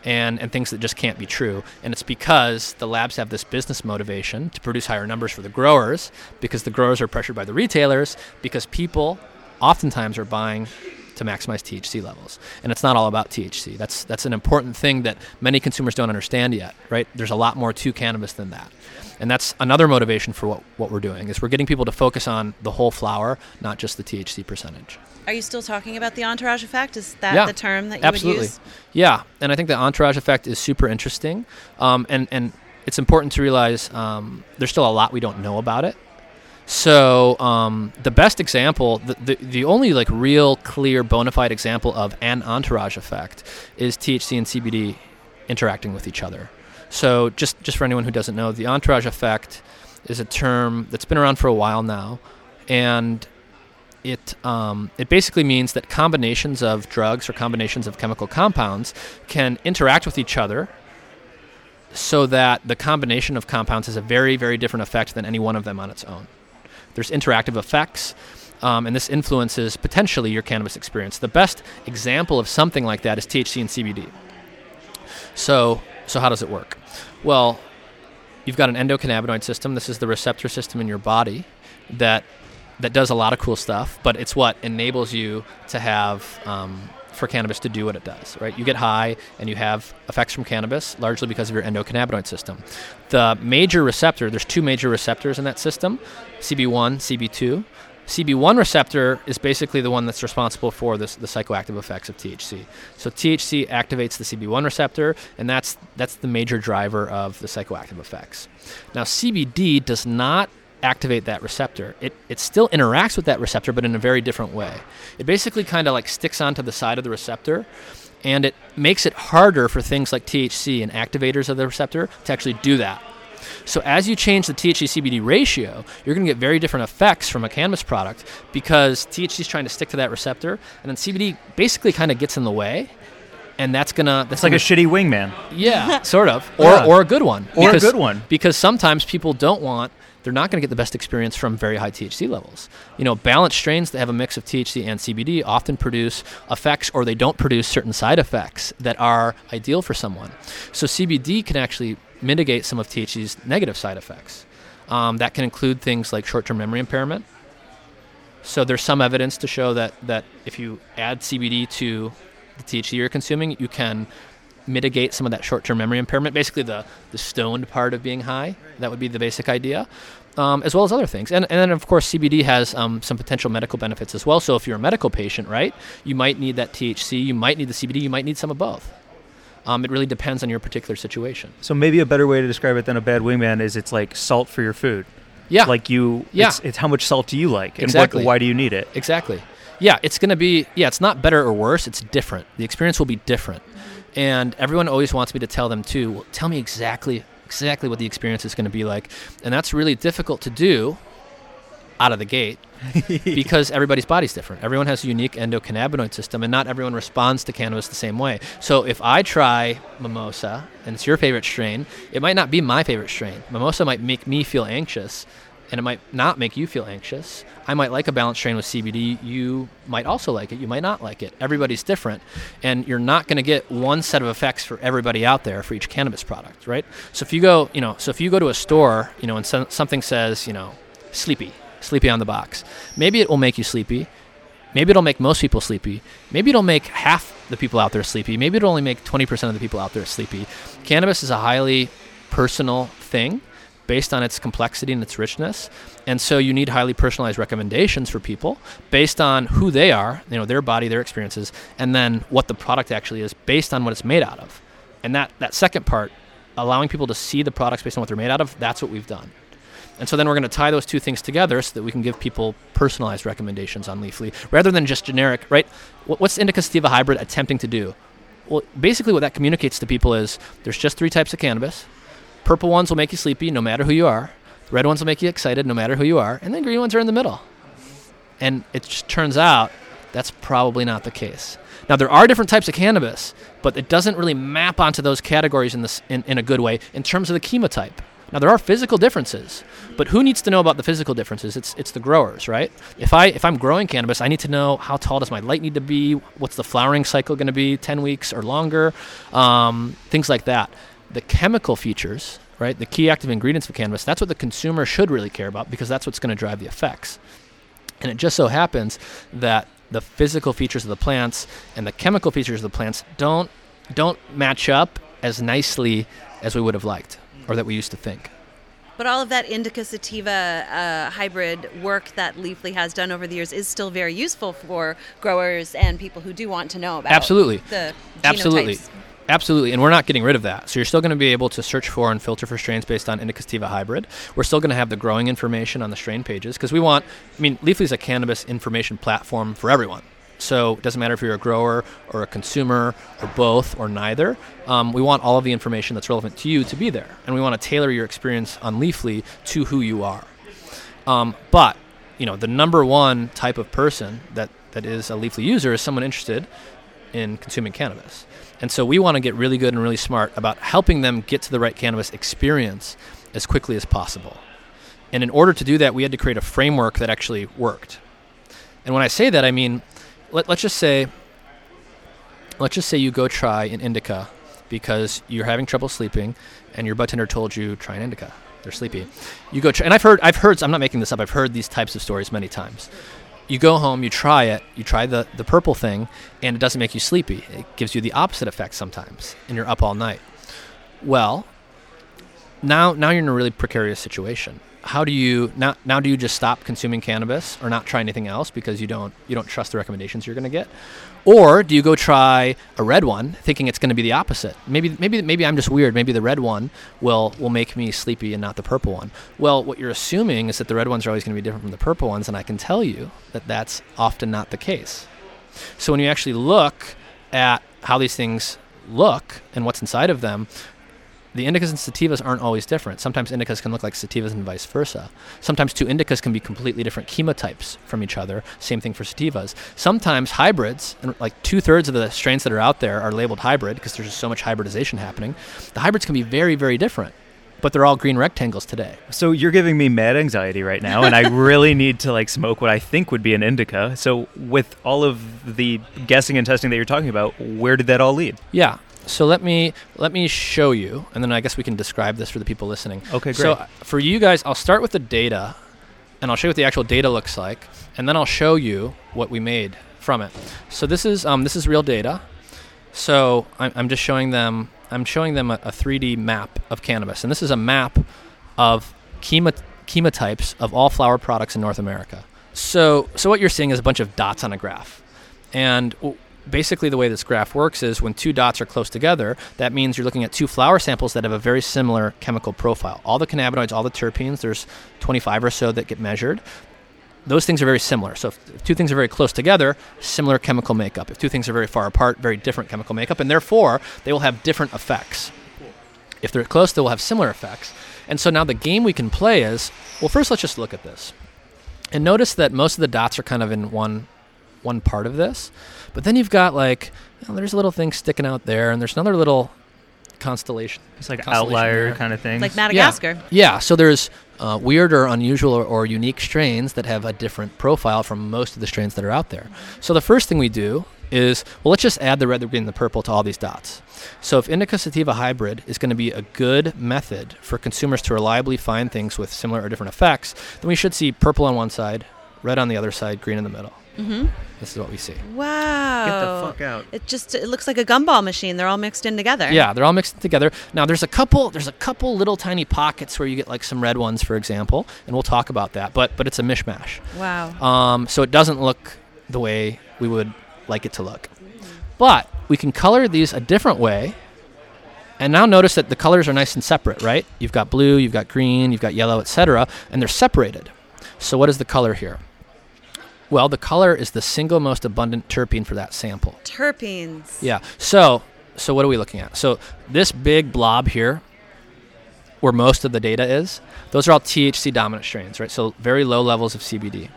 and, and things that just can't be true. And it's because the labs have this business motivation to produce higher numbers for the growers, because the growers are pressured by the retailers, because people oftentimes are buying to maximize THC levels. And it's not all about THC. That's that's an important thing that many consumers don't understand yet, right? There's a lot more to cannabis than that. And that's another motivation for what, what we're doing is we're getting people to focus on the whole flower, not just the THC percentage. Are you still talking about the entourage effect? Is that Yeah, the term that you Absolutely. would use? Yeah, and I think the entourage effect is super interesting, um, and and it's important to realize um, there's still a lot we don't know about it. So um, the best example, the, the the only like real clear bona fide example of an entourage effect is THC and CBD interacting with each other. So just just for anyone who doesn't know, the entourage effect is a term that's been around for a while now, and it um, it basically means that combinations of drugs or combinations of chemical compounds can interact with each other so that the combination of compounds has a very very different effect than any one of them on its own. There's interactive effects um, and this influences potentially your cannabis experience. The best example of something like that is thc and cbd so so how does it work? Well you've got an endocannabinoid system. This is the receptor system in your body that that does a lot of cool stuff, but it's what enables you to have um, for cannabis to do what it does, right? You get high and you have effects from cannabis largely because of your endocannabinoid system. The major receptor, there's two major receptors in that system CB1, CB2. CB1 receptor is basically the one that's responsible for this, the psychoactive effects of THC. So THC activates the CB1 receptor, and that's that's the major driver of the psychoactive effects. Now CBD does not activate that receptor. It, it still interacts with that receptor, but in a very different way. It basically kind of like sticks onto the side of the receptor, and it makes it harder for things like THC and activators of the receptor to actually do that. So as you change the THC CBD ratio, you're going to get very different effects from a cannabis product because THC is trying to stick to that receptor, and then CBD basically kind of gets in the way. And that's gonna that's It's like a gonna- shitty wingman. yeah, *laughs* sort of, or Yeah. or a good one, Or a good one. Because sometimes people don't want, they're not going to get the best experience from very high THC levels. You know, balanced strains that have a mix of THC and CBD often produce effects, or they don't produce certain side effects that are ideal for someone. So CBD can actually mitigate some of THC's negative side effects. Um, that can include things like short-term memory impairment. So there's some evidence to show that that if you add CBD to the THC you're consuming, you can mitigate some of that short-term memory impairment. Basically, the the stoned part of being high. That would be the basic idea, um, as well as other things. And and then of course CBD has um, some potential medical benefits as well. So if you're a medical patient, right, you might need that THC, you might need the CBD, you might need some of both. Um, it really depends on your particular situation. So maybe a better way to describe it than a bad wingman is it's like salt for your food. Yeah, Like you, Yeah. it's, it's how much salt do you like, and Exactly. what, why do you need it? Exactly. Yeah, it's going to be, yeah, it's not better or worse. It's different. The experience will be different. And everyone always wants me to tell them, too, well, tell me exactly, exactly what the experience is going to be like. And that's really difficult to do out of the gate *laughs* because everybody's body's different. Everyone has a unique endocannabinoid system, and not everyone responds to cannabis the same way. So if I try mimosa and it's your favorite strain, it might not be my favorite strain. Mimosa might make me feel anxious, and it might not make you feel anxious. I might like a balanced strain with CBD. You might also like it. You might not like it. Everybody's different, and you're not going to get one set of effects for everybody out there for each cannabis product, right? So if you go, you know, so if you go to a store, you know, and some, something says, you know, sleepy, sleepy on the box, maybe it will make you sleepy. Maybe it'll make most people sleepy. Maybe it'll make half the people out there sleepy. Maybe it'll only make 20% of the people out there sleepy. Cannabis is a highly personal thing based on its complexity and its richness. And so you need highly personalized recommendations for people based on who they are, you know, their body, their experiences, and then what the product actually is based on what it's made out of. And that, that second part, allowing people to see the products based on what they're made out of, that's what we've done. And so then we're going to tie those two things together so that we can give people personalized recommendations on Leafly rather than just generic, right? What's Indica Sativa Hybrid attempting to do? Well, basically, what that communicates to people is there's just three types of cannabis. Purple ones will make you sleepy no matter who you are, red ones will make you excited no matter who you are, and then green ones are in the middle. And it just turns out that's probably not the case. Now there are different types of cannabis, but it doesn't really map onto those categories in this in, in a good way in terms of the chemotype. Now there are physical differences, but who needs to know about the physical differences? It's it's the growers, right? If I if I'm growing cannabis, I need to know how tall does my light need to be, what's the flowering cycle going to be, 10 weeks or longer, um, things like that. The chemical features, right? The key active ingredients of cannabis, that's what the consumer should really care about because that's what's going to drive the effects. And it just so happens that the physical features of the plants and the chemical features of the plants don't don't match up as nicely as we would have liked or that we used to think. But all of that indica sativa uh, hybrid work that Leafly has done over the years is still very useful for growers and people who do want to know about Absolutely. the Absolutely. genotypes. Absolutely, and we're not getting rid of that. So you're still going to be able to search for and filter for strains based on indica sativa hybrid. We're still going to have the growing information on the strain pages because we want. I mean, Leafly is a cannabis information platform for everyone. So it doesn't matter if you're a grower or a consumer or both or neither. Um, we want all of the information that's relevant to you to be there, and we want to tailor your experience on Leafly to who you are. Um, but you know, the number one type of person that that is a Leafly user is someone interested in consuming cannabis. And so we want to get really good and really smart about helping them get to the right cannabis experience as quickly as possible. And in order to do that, we had to create a framework that actually worked. And when I say that, I mean, let, let's just say, let's just say you go try an indica because you're having trouble sleeping, and your bartender told you try an indica. They're sleepy. You go, try, and I've heard, I've heard, I'm not making this up. I've heard these types of stories many times you go home, you try it, you try the, the purple thing, and it doesn't make you sleepy. It gives you the opposite effect sometimes, and you're up all night. Well, now now you're in a really precarious situation. How do you now now do you just stop consuming cannabis or not try anything else because you don't you don't trust the recommendations you're going to get? Or do you go try a red one thinking it's going to be the opposite? Maybe maybe maybe I'm just weird. Maybe the red one will will make me sleepy and not the purple one. Well, what you're assuming is that the red ones are always going to be different from the purple ones and I can tell you that that's often not the case. So when you actually look at how these things look and what's inside of them, the indicas and sativas aren't always different. Sometimes indicas can look like sativas and vice versa. Sometimes two indicas can be completely different chemotypes from each other. Same thing for sativas. Sometimes hybrids, and like two thirds of the strains that are out there are labeled hybrid because there's just so much hybridization happening. The hybrids can be very, very different. But they're all green rectangles today. So you're giving me mad anxiety right now, and I *laughs* really need to like smoke what I think would be an indica. So with all of the guessing and testing that you're talking about, where did that all lead? Yeah. So let me let me show you, and then I guess we can describe this for the people listening. Okay, great. So uh, for you guys, I'll start with the data, and I'll show you what the actual data looks like, and then I'll show you what we made from it. So this is um, this is real data. So I'm, I'm just showing them I'm showing them a, a 3D map of cannabis, and this is a map of chemo, chemotypes of all flower products in North America. So so what you're seeing is a bunch of dots on a graph, and basically the way this graph works is when two dots are close together, that means you're looking at two flower samples that have a very similar chemical profile. All the cannabinoids, all the terpenes, there's 25 or so that get measured. Those things are very similar. So if, two things are very close together, similar chemical makeup. If two things are very far apart, very different chemical makeup, and therefore they will have different effects. If they're close, they will have similar effects. And so now the game we can play is well, first let's just look at this. And notice that most of the dots are kind of in one one part of this. But then you've got like you know, there's a little thing sticking out there, and there's another little constellation. It's like Constellation outlier there. kind of thing. Like Madagascar. Yeah. yeah. So there's uh, weird or unusual or, or unique strains that have a different profile from most of the strains that are out there. So the first thing we do is well, let's just add the red, the green, and the purple to all these dots. So if indica sativa hybrid is going to be a good method for consumers to reliably find things with similar or different effects, then we should see purple on one side, red on the other side, green in the middle. Mm-hmm. This is what we see. Wow. Get the fuck out. It just it looks like a gumball machine. They're all mixed in together. Yeah, they're all mixed together. Now there's a couple there's a couple little tiny pockets where you get like some red ones, for example, and we'll talk about that. But but it's a mishmash. Wow. Um, so it doesn't look the way we would like it to look. But we can color these a different way. And now notice that the colors are nice and separate, right? You've got blue, you've got green, you've got yellow, etc., and they're separated. So what is the color here? Well, the color is the single most abundant terpene for that sample. Terpenes. Yeah. So, so what are we looking at? So this big blob here, where most of the data is, those are all THC dominant strains, right? So very low levels of CBD.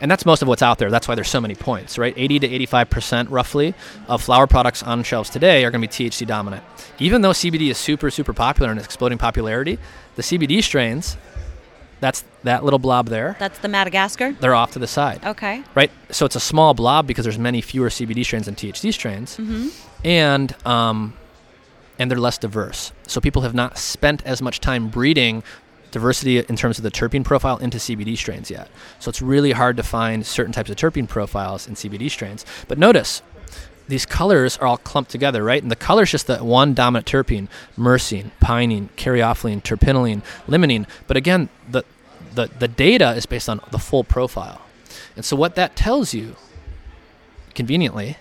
And that's most of what's out there. That's why there's so many points, right? 80 to 85% roughly of flower products on shelves today are going to be THC dominant. Even though CBD is super, super popular and it's exploding popularity, the CBD strains, that's that little blob there, That's the Madagascar. they're off to the side Okay. right? So it's a small blob because there's many fewer CBD strains than THC strains, and um, and they're less diverse. So people have not spent as much time breeding diversity in terms of the terpene profile into CBD strains yet. So it's really hard to find certain types of terpene profiles in CBD strains. But notice. These colors are all clumped together, right? And the color is just that one dominant terpene: myrcene, pinene, caryophyllene, terpinolene, limonene. But again, the, the the data is based on the full profile. And so what that tells you, conveniently,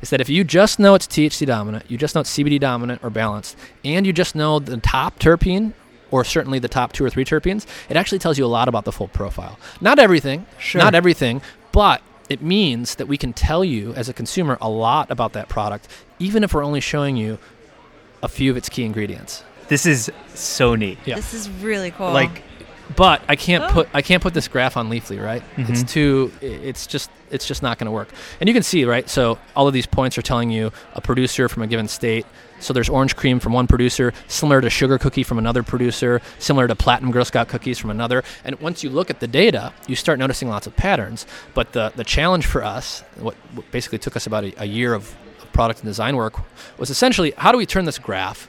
is that if you just know it's THC dominant, you just know it's CBD dominant or balanced, and you just know the top terpene or certainly the top two or three terpenes, it actually tells you a lot about the full profile. Not everything, Sure. not everything, but it means that we can tell you as a consumer a lot about that product, even if we're only showing you a few of its key ingredients. This is so neat. Yeah. This is really cool. Like, but I can't Oh. put I can't put this graph on Leafly, right? It's Mhm. too. It's just it's just not going to work. And you can see, right? So all of these points are telling you a producer from a given state. So there's orange cream from one producer, similar to sugar cookie from another producer, similar to platinum Girl Scout cookies from another. And once you look at the data, you start noticing lots of patterns. But the the challenge for us, what, what basically took us about a, a year of, of product and design work, was essentially how do we turn this graph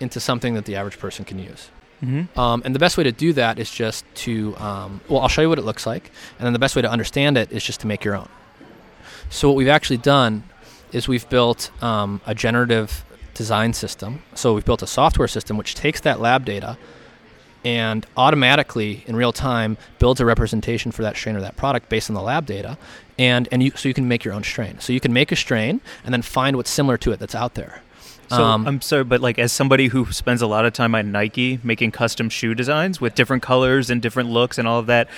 into something that the average person can use. Mm-hmm. Um, and the best way to do that is just to, um, well, I'll show you what it looks like. And then the best way to understand it is just to make your own. So, what we've actually done is we've built um, a generative design system. So, we've built a software system which takes that lab data and automatically, in real time, builds a representation for that strain or that product based on the lab data. And, and you, so you can make your own strain. So, you can make a strain and then find what's similar to it that's out there. So Um, I'm sorry, but like as somebody who spends a lot of time at Nike making custom shoe designs with different colors and different looks and all of that,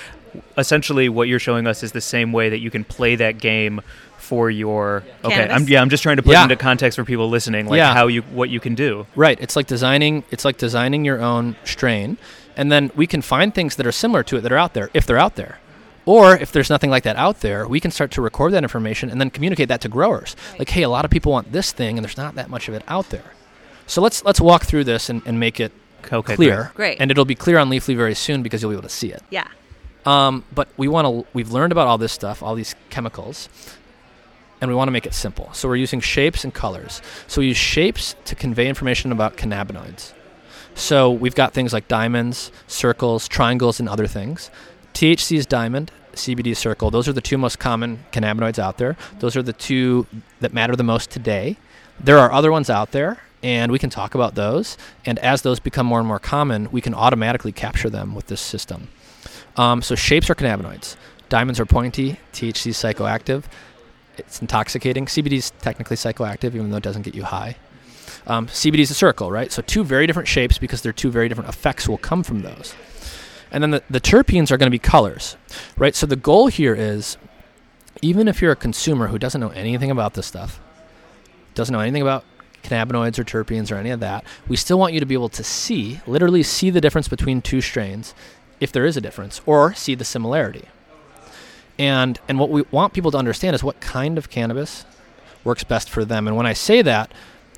essentially what you're showing us is the same way that you can play that game for your okay. I'm yeah, I'm just trying to put Yeah. into context for people listening, like Yeah. how you what you can do. Right. It's like designing. It's like designing your own strain, and then we can find things that are similar to it that are out there if they're out there, or if there's nothing like that out there, we can start to record that information and then communicate that to growers. Like, hey, a lot of people want this thing, and there's not that much of it out there. So let's let's walk through this and, and make it Okay, clear. Great. And it'll be clear on Leafly very soon because you'll be able to see it. yeah. Um, but we want to. We've learned about all this stuff, all these chemicals, and we want to make it simple. So we're using shapes and colors. So we use shapes to convey information about cannabinoids. So we've got things like diamonds, circles, triangles, and other things. THC is diamond. CBD is circle. Those are the two most common cannabinoids out there. Those are the two that matter the most today. There are other ones out there, and we can talk about those. And as those become more and more common, we can automatically capture them with this system. Um, so shapes are cannabinoids. Diamonds are pointy. THC is psychoactive. It's intoxicating. CBD is technically psychoactive, even though it doesn't get you high. Um, CBD is a circle, right? So two very different shapes because they're two very different effects will come from those. And then the, the terpenes are going to be colors, right? So the goal here is, even if you're a consumer who doesn't know anything about this stuff, doesn't know anything about cannabinoids or terpenes or any of that, we still want you to be able to see, literally see the difference between two strains, if there is a difference, or see the similarity. And and what we want people to understand is what kind of cannabis works best for them. And when I say that,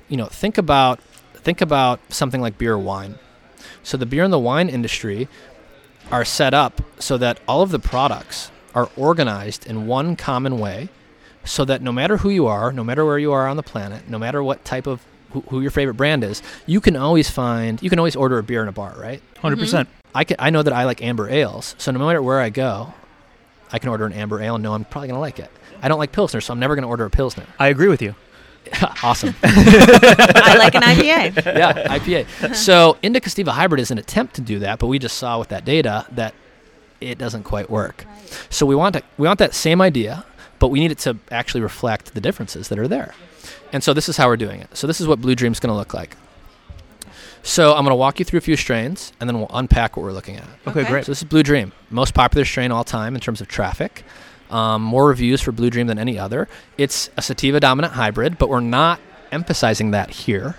you know, think about think about something like beer or wine. So the beer and the wine industry are set up so that all of the products are organized in one common way so that no matter who you are, no matter where you are on the planet, no matter what type of who, who your favorite brand is, you can always find you can always order a beer in a bar, right? 100 percent. Mm-hmm. I can, I know that I like amber ales, so no matter where I go, I can order an amber ale and know I'm probably gonna like it. I don't like pilsner, so I'm never gonna order a pilsner. I agree with you. *laughs* awesome. *laughs* I like an IPA. yeah, IPA. Uh-huh. So Indica Sativa Hybrid is an attempt to do that, but we just saw with that data that it doesn't quite work. So we want to, we want that same idea, but we need it to actually reflect the differences that are there. And so this is how we're doing it. So this is what Blue Dream's going to look like. So I'm going to walk you through a few strains, and then we'll unpack what we're looking at. Okay, Okay. great. So this is Blue Dream, most popular strain all time in terms of traffic. Um, more reviews for Blue Dream than any other. It's a sativa dominant hybrid, but we're not emphasizing that here.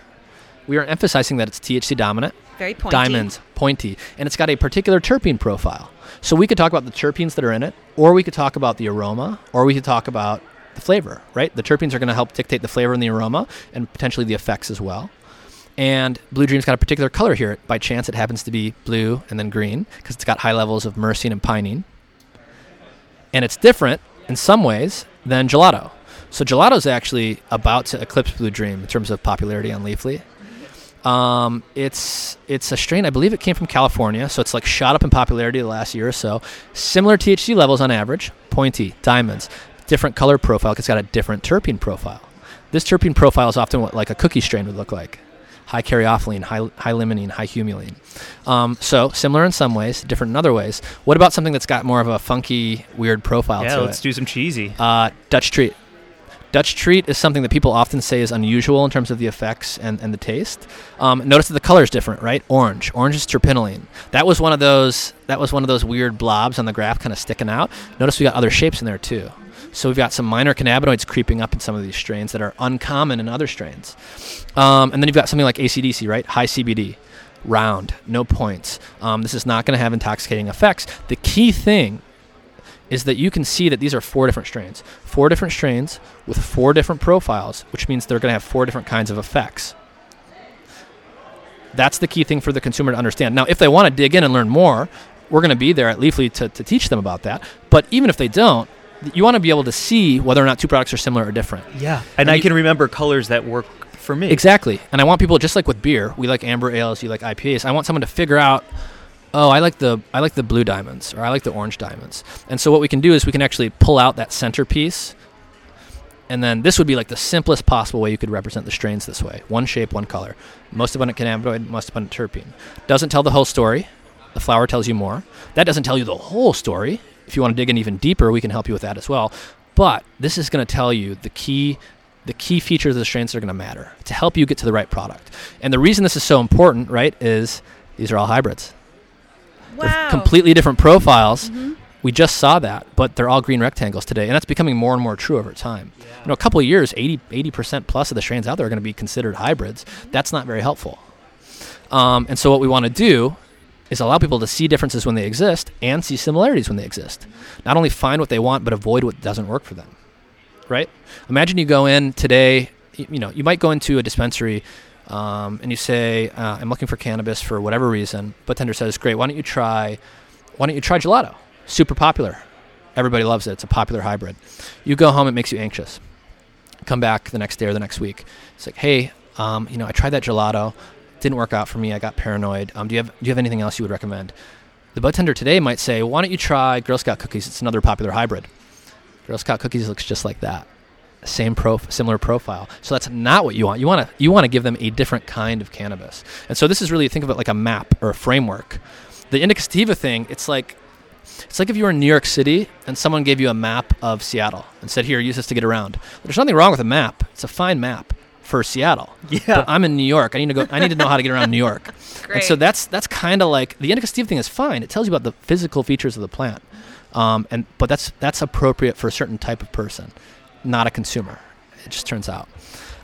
We are emphasizing that it's THC dominant Very pointy. diamonds, pointy, and it's got a particular terpene profile. So we could talk about the terpenes that are in it, or we could talk about the aroma, or we could talk about the flavor, right? The terpenes are going to help dictate the flavor and the aroma, and potentially the effects as well. And Blue Dream's got a particular color here. By chance, it happens to be blue and then green because it's got high levels of myrcene and pinene. And it's different in some ways than gelato. So gelato's actually about to eclipse Blue Dream in terms of popularity on Leafly. Um, it's it's a strain. I believe it came from California, so it's like shot up in popularity the last year or so. Similar THC levels on average, pointy, diamonds, different color profile. It's got a different terpene profile. This terpene profile is often what like a cookie strain would look like. High caryophyllene, high, high limonene, high humulene. Um, so similar in some ways, different in other ways. What about something that's got more of a funky, weird profile yeah, to it? Yeah, let's do some cheesy. Uh, Dutch treat. Dutch treat is something that people often say is unusual in terms of the effects and, and the taste. Um, notice that the color is different, right? Orange. Orange is terpinolene. That was one of those. That was one of those weird blobs on the graph, kind of sticking out. Notice we got other shapes in there too. So we've got some minor cannabinoids creeping up in some of these strains that are uncommon in other strains. Um, and then you've got something like ACDC, right? High CBD, round, no points. Um, this is not going to have intoxicating effects. The key thing is that you can see that these are four different strains. Four different strains with four different profiles, which means they're going to have four different kinds of effects. That's the key thing for the consumer to understand. Now, if they want to dig in and learn more, we're going to be there at Leafly to, to teach them about that. But even if they don't, you want to be able to see whether or not two products are similar or different. Yeah, and, And I you- can remember colors that work for me. Exactly. And I want people just like with beer, we like amber ales, you like IPAs. I want someone to figure out, oh, I like the I like the blue diamonds or I like the orange diamonds. And so what we can do is we can actually pull out that centerpiece. And then this would be like the simplest possible way you could represent the strains this way. One shape, one color. Most abundant cannabinoid, most abundant terpene. Doesn't tell the whole story. The flower tells you more. That doesn't tell you the whole story. If you want to dig in even deeper, we can help you with that as well. But this is going to tell you the key the key features of the strains that are going to matter to help you get to the right product. And the reason this is so important, right, is these are all hybrids. They're Wow. completely different profiles. Mhm. We just saw that, but they're all green rectangles today, and that's becoming more and more true over time. You know, a couple of years, 80 percent plus of the strains out there are going to be considered hybrids. That's not very helpful. Um, and so, what we want to do is allow people to see differences when they exist and see similarities when they exist. Not only find what they want, but avoid what doesn't work for them. Right? Imagine you go in today. You know, you might go into a dispensary um, and you say, uh, "I'm looking for cannabis for whatever reason." Bud tender says, "Great, why don't you try? Why don't you try gelato? Super popular. Everybody loves it. It's a popular hybrid." You go home, it makes you anxious. Come back the next day or the next week. It's like, "Hey, um, you know, I tried that gelato. Didn't work out for me. I got paranoid. Um, do you have Do you have anything else you would recommend?" The bud tender today might say, "Why don't you try Girl Scout cookies? It's another popular hybrid." Girl Scout cookies looks just like that same prof- similar profile. So that's not what you want. You want to you want to give them a different kind of cannabis. And so this is really think of it like a map or a framework. The indica sativa thing, it's like it's like if you were in New York City and someone gave you a map of Seattle and said, "Here, use this to get around." There's nothing wrong with a map. It's a fine map for Seattle. Yeah. But I'm in New York. I need to go. I need to know how to get around New York. *laughs* And so that's that's kind of like the indica sativa thing is fine. It tells you about the physical features of the plant, um, and but that's that's appropriate for a certain type of person, not a consumer. It just turns out.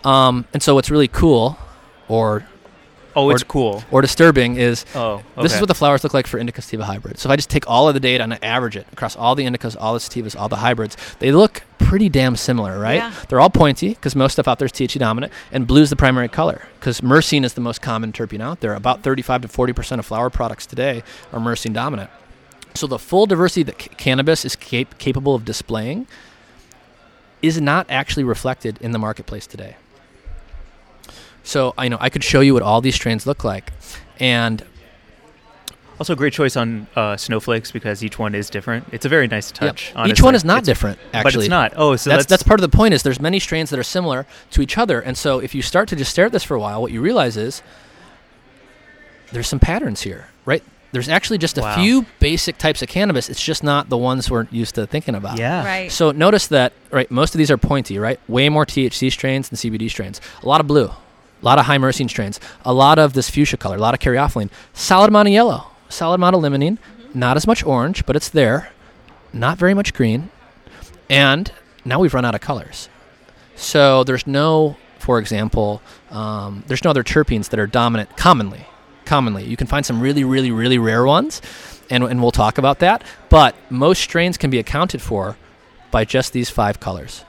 Um, and so what's really cool, or oh, it's or- cool. or disturbing, is Oh, this is what the flowers look like for indica sativa hybrids. So if I just take all of the data and I average it across all the indicas, all the sativas, all the hybrids, they look pretty damn similar, right? Yeah. They're all pointy because most stuff out there is THC dominant, and blue is the primary color because myrcene is the most common terpene out there. About 35 to 40 percent of flower products today are myrcene dominant. So the full diversity that c- cannabis is cap- capable of displaying is not actually reflected in the marketplace today. So I know I could show you what all these strains look like, and Also, great choice on uh, snowflakes because each one is different. It's a very nice touch. Each honestly. one is not It's- different, but actually. it's not. Oh, so that's, that's that's part of the point is there's many strains that are similar to each other. And so if you start to just stare at this for a while, what you realize is there's some patterns here, right? There's actually just a Wow. few basic types of cannabis. It's just not the ones we're used to thinking about. yeah. Right. So notice that, right, most of these are pointy, right? Way more THC strains than CBD strains. A lot of blue, a lot of high myrcene strains, a lot of this fuchsia color, a lot of caryophyllene, solid amount of yellow, solid amount of limonene, not as much orange, but it's there, not very much green, and now we've run out of colors. So there's no, for example, um, there's no other terpenes that are dominant commonly. commonly. You can find some really, really, really rare ones, and, and we'll talk about that. But most strains can be accounted for by just these five colors.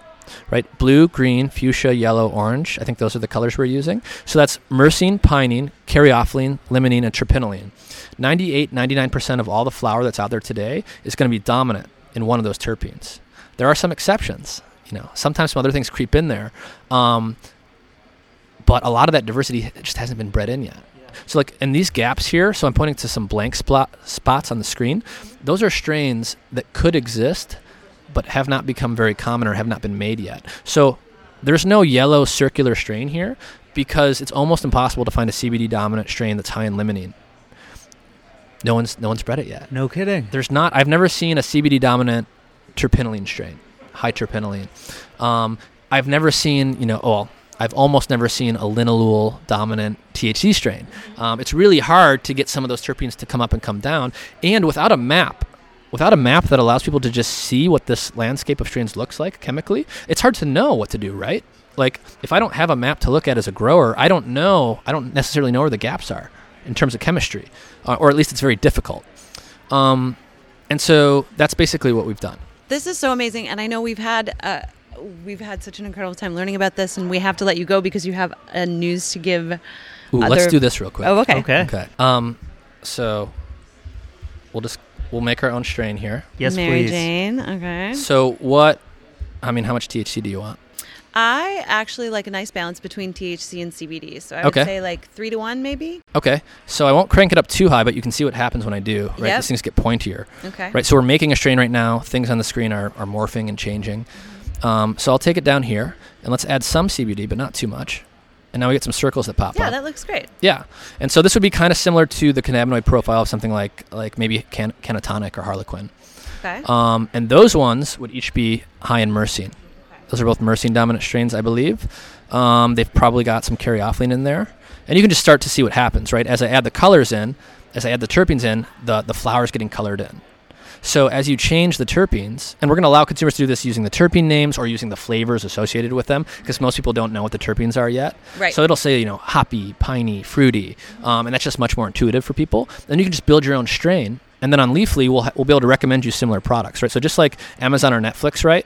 Right, blue, green, fuchsia, yellow, orange. I think those are the colors we're using. So that's myrcene, pinene, caryophyllene, limonene, and terpinolene. 98, 99% of all the flower that's out there today is going to be dominant in one of those terpenes. There are some exceptions. You know, sometimes some other things creep in there, um, but a lot of that diversity just hasn't been bred in yet. So, like in these gaps here, so I'm pointing to some blank spot, spots on the screen. Those are strains that could exist, but have not become very common or have not been made yet. So, there's no yellow circular strain here because it's almost impossible to find a CBD dominant strain that's high in limonene. No one's no one's bred it yet. No kidding. There's not. I've never seen a CBD dominant terpinolene strain, high terpinolene. Um, I've never seen, you know, well, I've almost never seen a linalool dominant THC strain. Um, it's really hard to get some of those terpenes to come up and come down, and without a map, without a map that allows people to just see what this landscape of strains looks like chemically, it's hard to know what to do, right? Like if I don't have a map to look at as a grower, I don't know. I don't necessarily know where the gaps are in terms of chemistry, uh, or at least it's very difficult. Um, and so that's basically what we've done. This is so amazing, and I know we've had uh, we've had such an incredible time learning about this, and we have to let you go because you have a news to give. Ooh, other- let's do this real quick. Oh, okay. Okay. Okay. Um, so we'll just we'll make our own strain here. Yes, Mary please. Jane. Okay. So what? I mean, how much THC do you want? I actually like a nice balance between THC and CBD, so I would Okay. say like three to one, maybe. Okay. So I won't crank it up too high, but you can see what happens when I do. Right. Yep. These things get pointier. Okay. Right. So we're making a strain right now. Things on the screen are, are morphing and changing. Um, so I'll take it down here and let's add some CBD, but not too much. And now we get some circles that pop Yeah, up. Yeah, that looks great. Yeah, and so this would be kind of similar to the cannabinoid profile of something like like maybe can- Cannatonic or Harlequin. Okay. Um, and those ones would each be high in myrcene. Those are both myrcene dominant strains, I believe. Um, they've probably got some caryophyllene in there, and you can just start to see what happens, right? As I add the colors in, as I add the terpenes in, the the flowers getting colored in. So as you change the terpenes, and we're going to allow consumers to do this using the terpene names or using the flavors associated with them, because most people don't know what the terpenes are yet. Right. So it'll say, you know, hoppy, piney, fruity, um, and that's just much more intuitive for people. Then you can just build your own strain, and then on Leafly, we'll ha- we'll be able to recommend you similar products, right? So just like Amazon or Netflix, right?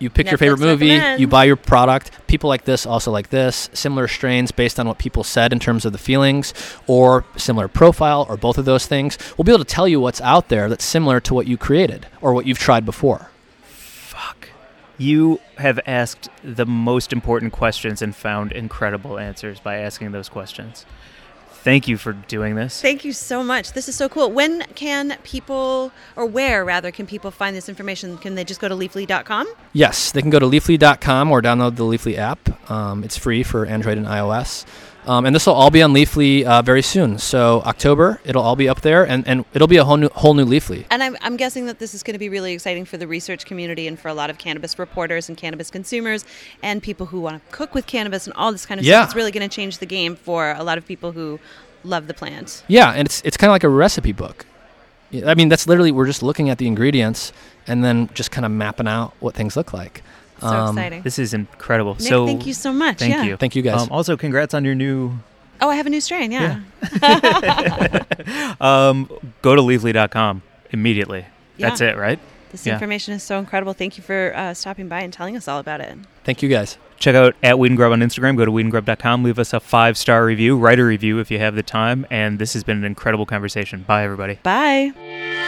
You pick your favorite movie, recommends. you buy your product. People like this also like this. Similar strains based on what people said in terms of the feelings, or similar profile, or both of those things. We'll be able to tell you what's out there that's similar to what you created or what you've tried before. Fuck. You have asked the most important questions and found incredible answers by asking those questions. Thank you for doing this. Thank you so much. This is so cool. When can people, or where rather, can people find this information? Can they just go to leafly.com? Yes, they can go to leafly.com or download the Leafly app. Um, it's free for Android and iOS. Um, and this will all be on Leafly uh, very soon. So October, it'll all be up there, and, and it'll be a whole new whole new Leafly. And I'm, I'm guessing that this is going to be really exciting for the research community and for a lot of cannabis reporters and cannabis consumers and people who want to cook with cannabis and all this kind of Yeah. stuff. It's really going to change the game for a lot of people who love the plant. Yeah, and it's it's kind of like a recipe book. I mean, that's literally we're just looking at the ingredients and then just kind of mapping out what things look like. So Um, exciting. This is incredible. Nick, so thank you so much. Thank yeah. you. Thank you, guys. Um, also, congrats on your new. Oh, I have a new strain. Yeah. *laughs* Um, go to leafly.com immediately. Yeah. That's it, right? This Yeah. information is so incredible. Thank you for uh, stopping by and telling us all about it. Thank you, guys. Check out at Weed and Grub on Instagram. Go to weedandgrub.com. Leave us a five star review. Write a review if you have the time. And this has been an incredible conversation. Bye, everybody. Bye.